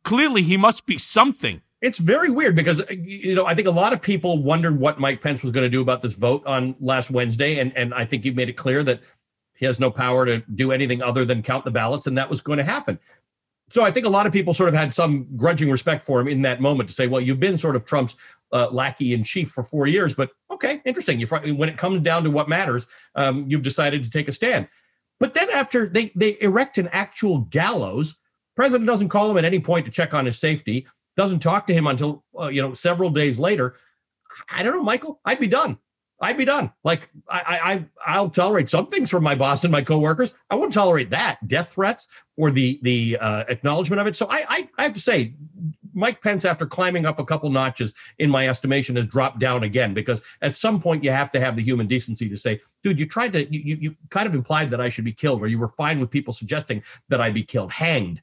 Speaker 3: Clearly, he must be something.
Speaker 14: It's very weird because uh, you know I think a lot of people wondered what Mike Pence was going to do about this vote on last Wednesday, and and I think he made it clear that he has no power to do anything other than count the ballots, and that was going to happen. so I think a lot of people sort of had some grudging respect for him in that moment to say, well, you've been sort of Trump's uh, lackey in chief for four years, but okay, interesting. You, when it comes down to what matters, um, you've decided to take a stand. But then after they they erect an actual gallows, president doesn't call him at any point to check on his safety. Doesn't talk to him until uh, you know several days later. I don't know, Michael. I'd be done. I'd be done. Like I, I, I'll tolerate some things from my boss and my coworkers. I won't tolerate that death threats or the the uh, acknowledgement of it. So I, I, I have to say, Mike Pence, after climbing up a couple notches in my estimation, has dropped down again because at some point you have to have the human decency to say, dude, you tried to, you, you, you kind of implied that I should be killed, or you were fine with people suggesting that I be killed, hanged.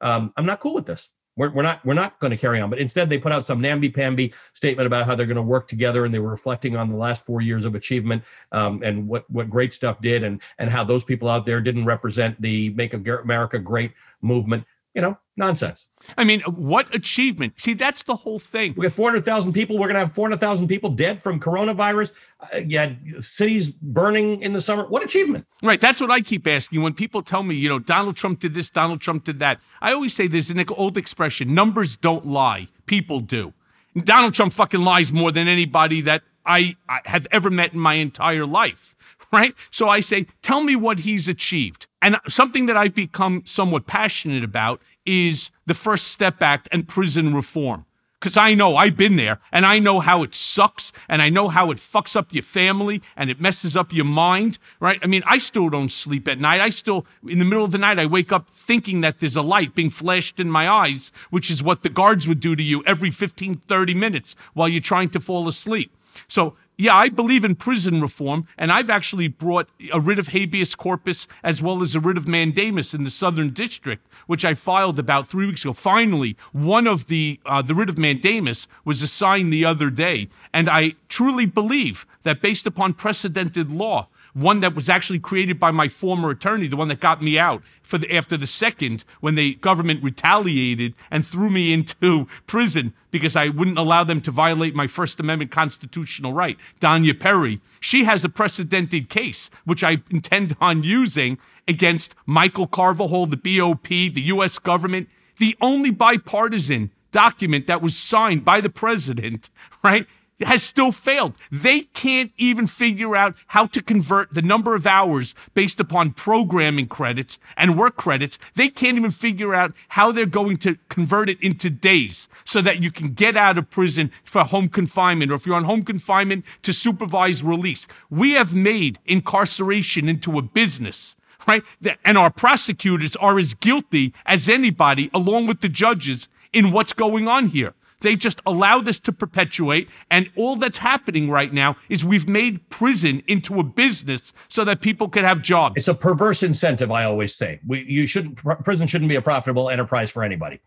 Speaker 14: Um, I'm not cool with this. We're, we're not we're not going to carry on. But instead, they put out some namby-pamby statement about how they're going to work together, and they were reflecting on the last four years of achievement um, and what what great stuff did, and and how those people out there didn't represent the Make America Great movement. You know, nonsense.
Speaker 3: I mean, what achievement? See, that's the whole thing.
Speaker 14: We have 400,000 people. We're going to have 400,000 people dead from coronavirus. Uh, yeah, cities burning in the summer. What achievement?
Speaker 3: Right. That's what I keep asking. When people tell me, you know, Donald Trump did this, Donald Trump did that, I always say there's an old expression numbers don't lie, people do. Donald Trump fucking lies more than anybody that I, I have ever met in my entire life right? So I say, tell me what he's achieved. And something that I've become somewhat passionate about is the First Step Act and prison reform. Because I know I've been there and I know how it sucks and I know how it fucks up your family and it messes up your mind, right? I mean, I still don't sleep at night. I still, in the middle of the night, I wake up thinking that there's a light being flashed in my eyes, which is what the guards would do to you every 15, 30 minutes while you're trying to fall asleep. So yeah, I believe in prison reform, and I've actually brought a writ of habeas corpus as well as a writ of mandamus in the Southern District, which I filed about three weeks ago. Finally, one of the uh, the writ of mandamus was assigned the other day, and I truly believe that based upon precedented law, one that was actually created by my former attorney, the one that got me out for the, after the second when the government retaliated and threw me into prison because I wouldn't allow them to violate my First Amendment constitutional right. Danya Perry, she has a precedented case, which I intend on using against Michael Carvajal, the BOP, the U.S. government, the only bipartisan document that was signed by the president, right? Has still failed. They can't even figure out how to convert the number of hours based upon programming credits and work credits. They can't even figure out how they're going to convert it into days so that you can get out of prison for home confinement or if you're on home confinement to supervised release. We have made incarceration into a business right? And our prosecutors are as guilty as anybody, along with the judges, in what's going on here. They just allow this to perpetuate. And all that's happening right now is we've made prison into a business so that people can have jobs.
Speaker 14: It's a perverse incentive, I always say. We, you shouldn't, prison shouldn't be a profitable enterprise for anybody.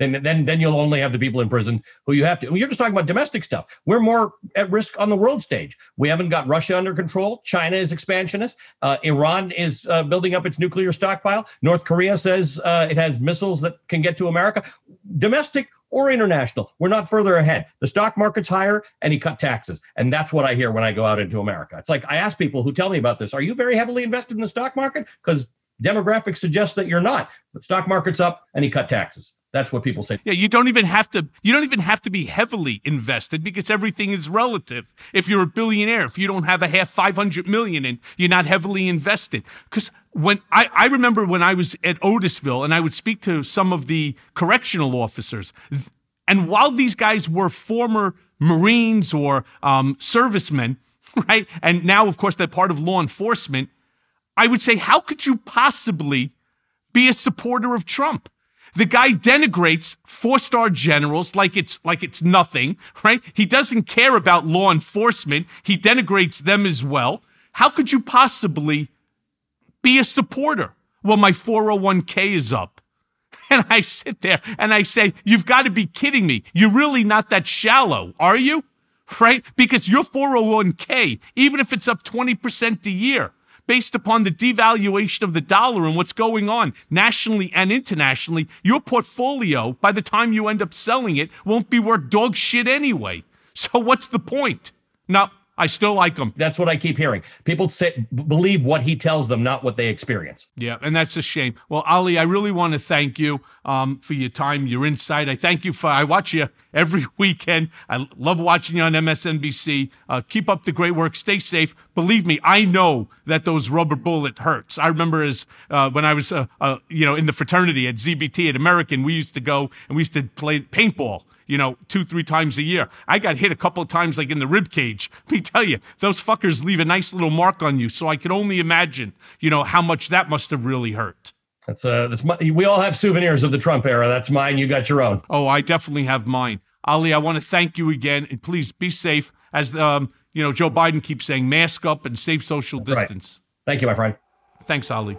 Speaker 14: Then, then, then you'll only have the people in prison who you have to. You're just talking about domestic stuff. We're more at risk on the world stage. We haven't got Russia under control. China is expansionist. Uh, Iran is uh, building up its nuclear stockpile. North Korea says uh, it has missiles that can get to America. Domestic, or international. We're not further ahead. The stock market's higher and he cut taxes. And that's what I hear when I go out into America. It's like I ask people who tell me about this, are you very heavily invested in the stock market? Because demographics suggest that you're not. The stock market's up and he cut taxes. That's what people say.
Speaker 3: Yeah, you don't even have to you don't even have to be heavily invested because everything is relative. If you're a billionaire, if you don't have a half 500 million and you're not heavily invested. Cuz when I, I remember when I was at Otisville and I would speak to some of the correctional officers, and while these guys were former Marines or um, servicemen, right, and now of course they're part of law enforcement, I would say, how could you possibly be a supporter of Trump? The guy denigrates four-star generals like it's like it's nothing, right? He doesn't care about law enforcement. He denigrates them as well. How could you possibly be a supporter? Well, my 401k is up. And I sit there and I say, You've got to be kidding me. You're really not that shallow, are you? Right? Because your 401k, even if it's up 20% a year, based upon the devaluation of the dollar and what's going on nationally and internationally, your portfolio, by the time you end up selling it, won't be worth dog shit anyway. So what's the point? Now, I still like him.
Speaker 14: That's what I keep hearing. People say believe what he tells them, not what they experience.
Speaker 3: Yeah, and that's a shame. Well, Ali, I really want to thank you um, for your time, your insight. I thank you for. I watch you every weekend. I love watching you on MSNBC. Uh, keep up the great work. Stay safe. Believe me, I know that those rubber bullet hurts. I remember as uh, when I was, uh, uh you know, in the fraternity at ZBT at American, we used to go and we used to play paintball you know, two, three times a year. I got hit a couple of times, like in the rib cage. Let me tell you, those fuckers leave a nice little mark on you. So I can only imagine, you know, how much that must have really hurt.
Speaker 14: That's uh, that's my, we all have souvenirs of the Trump era. That's mine. You got your own.
Speaker 3: Oh, I definitely have mine. Ali, I want to thank you again, and please be safe. As um, you know, Joe Biden keeps saying, mask up and safe social distance.
Speaker 14: Right. Thank you, my friend.
Speaker 3: Thanks, Ali.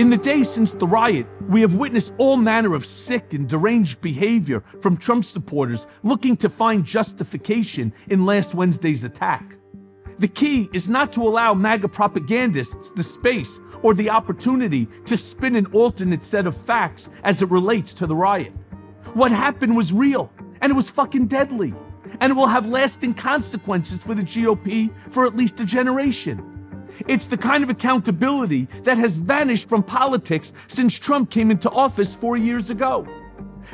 Speaker 3: In the days since the riot, we have witnessed all manner of sick and deranged behavior from Trump supporters looking to find justification in last Wednesday's attack. The key is not to allow MAGA propagandists the space or the opportunity to spin an alternate set of facts as it relates to the riot. What happened was real, and it was fucking deadly, and it will have lasting consequences for the GOP for at least a generation. It's the kind of accountability that has vanished from politics since Trump came into office four years ago.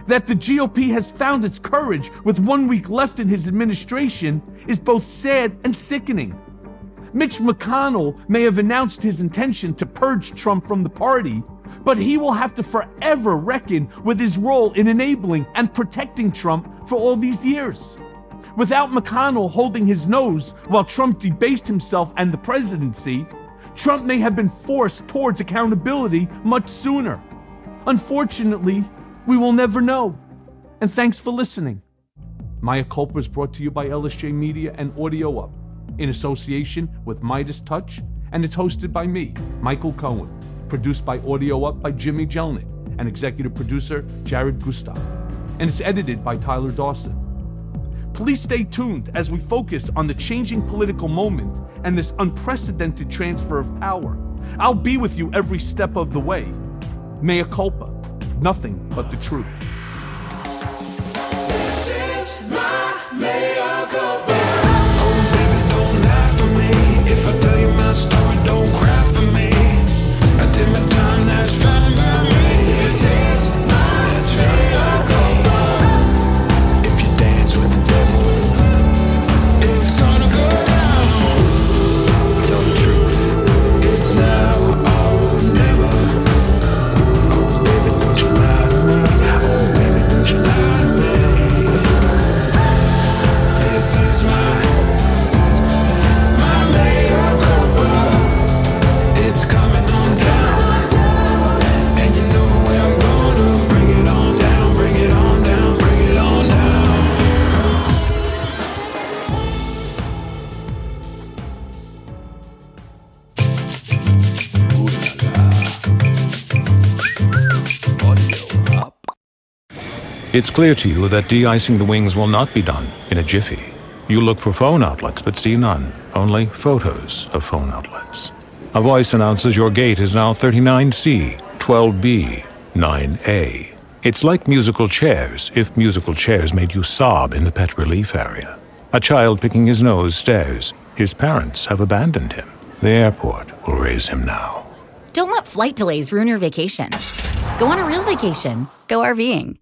Speaker 3: That the GOP has found its courage with one week left in his administration is both sad and sickening. Mitch McConnell may have announced his intention to purge Trump from the party, but he will have to forever reckon with his role in enabling and protecting Trump for all these years. Without McConnell holding his nose while Trump debased himself and the presidency, Trump may have been forced towards accountability much sooner. Unfortunately, we will never know. And thanks for listening. Mea Culpa is brought to you by LSJ Media and Audio Up in association with Midas Touch, and it's hosted by me, Michael Cohen. Produced by Audio Up by Jimmy Jelnick and executive producer Jared Gutstadt. And it's edited by Tyler Dawson. Please stay tuned as we focus on the changing political moment and this unprecedented transfer of power. I'll be with you every step of the way. Mea culpa, nothing but the truth.
Speaker 2: This is my mea culpa.
Speaker 15: It's clear to you that de-icing the wings will not be done in a jiffy. You look for phone outlets but see none, only photos of phone outlets. A voice announces your gate is now 39C, 12B, 9A. It's like musical chairs if musical chairs made you sob in the pet relief area. A child picking his nose stares. His parents have abandoned him. The airport will raise him now.
Speaker 16: Don't let flight delays ruin your vacation. Go on a real vacation. Go RVing.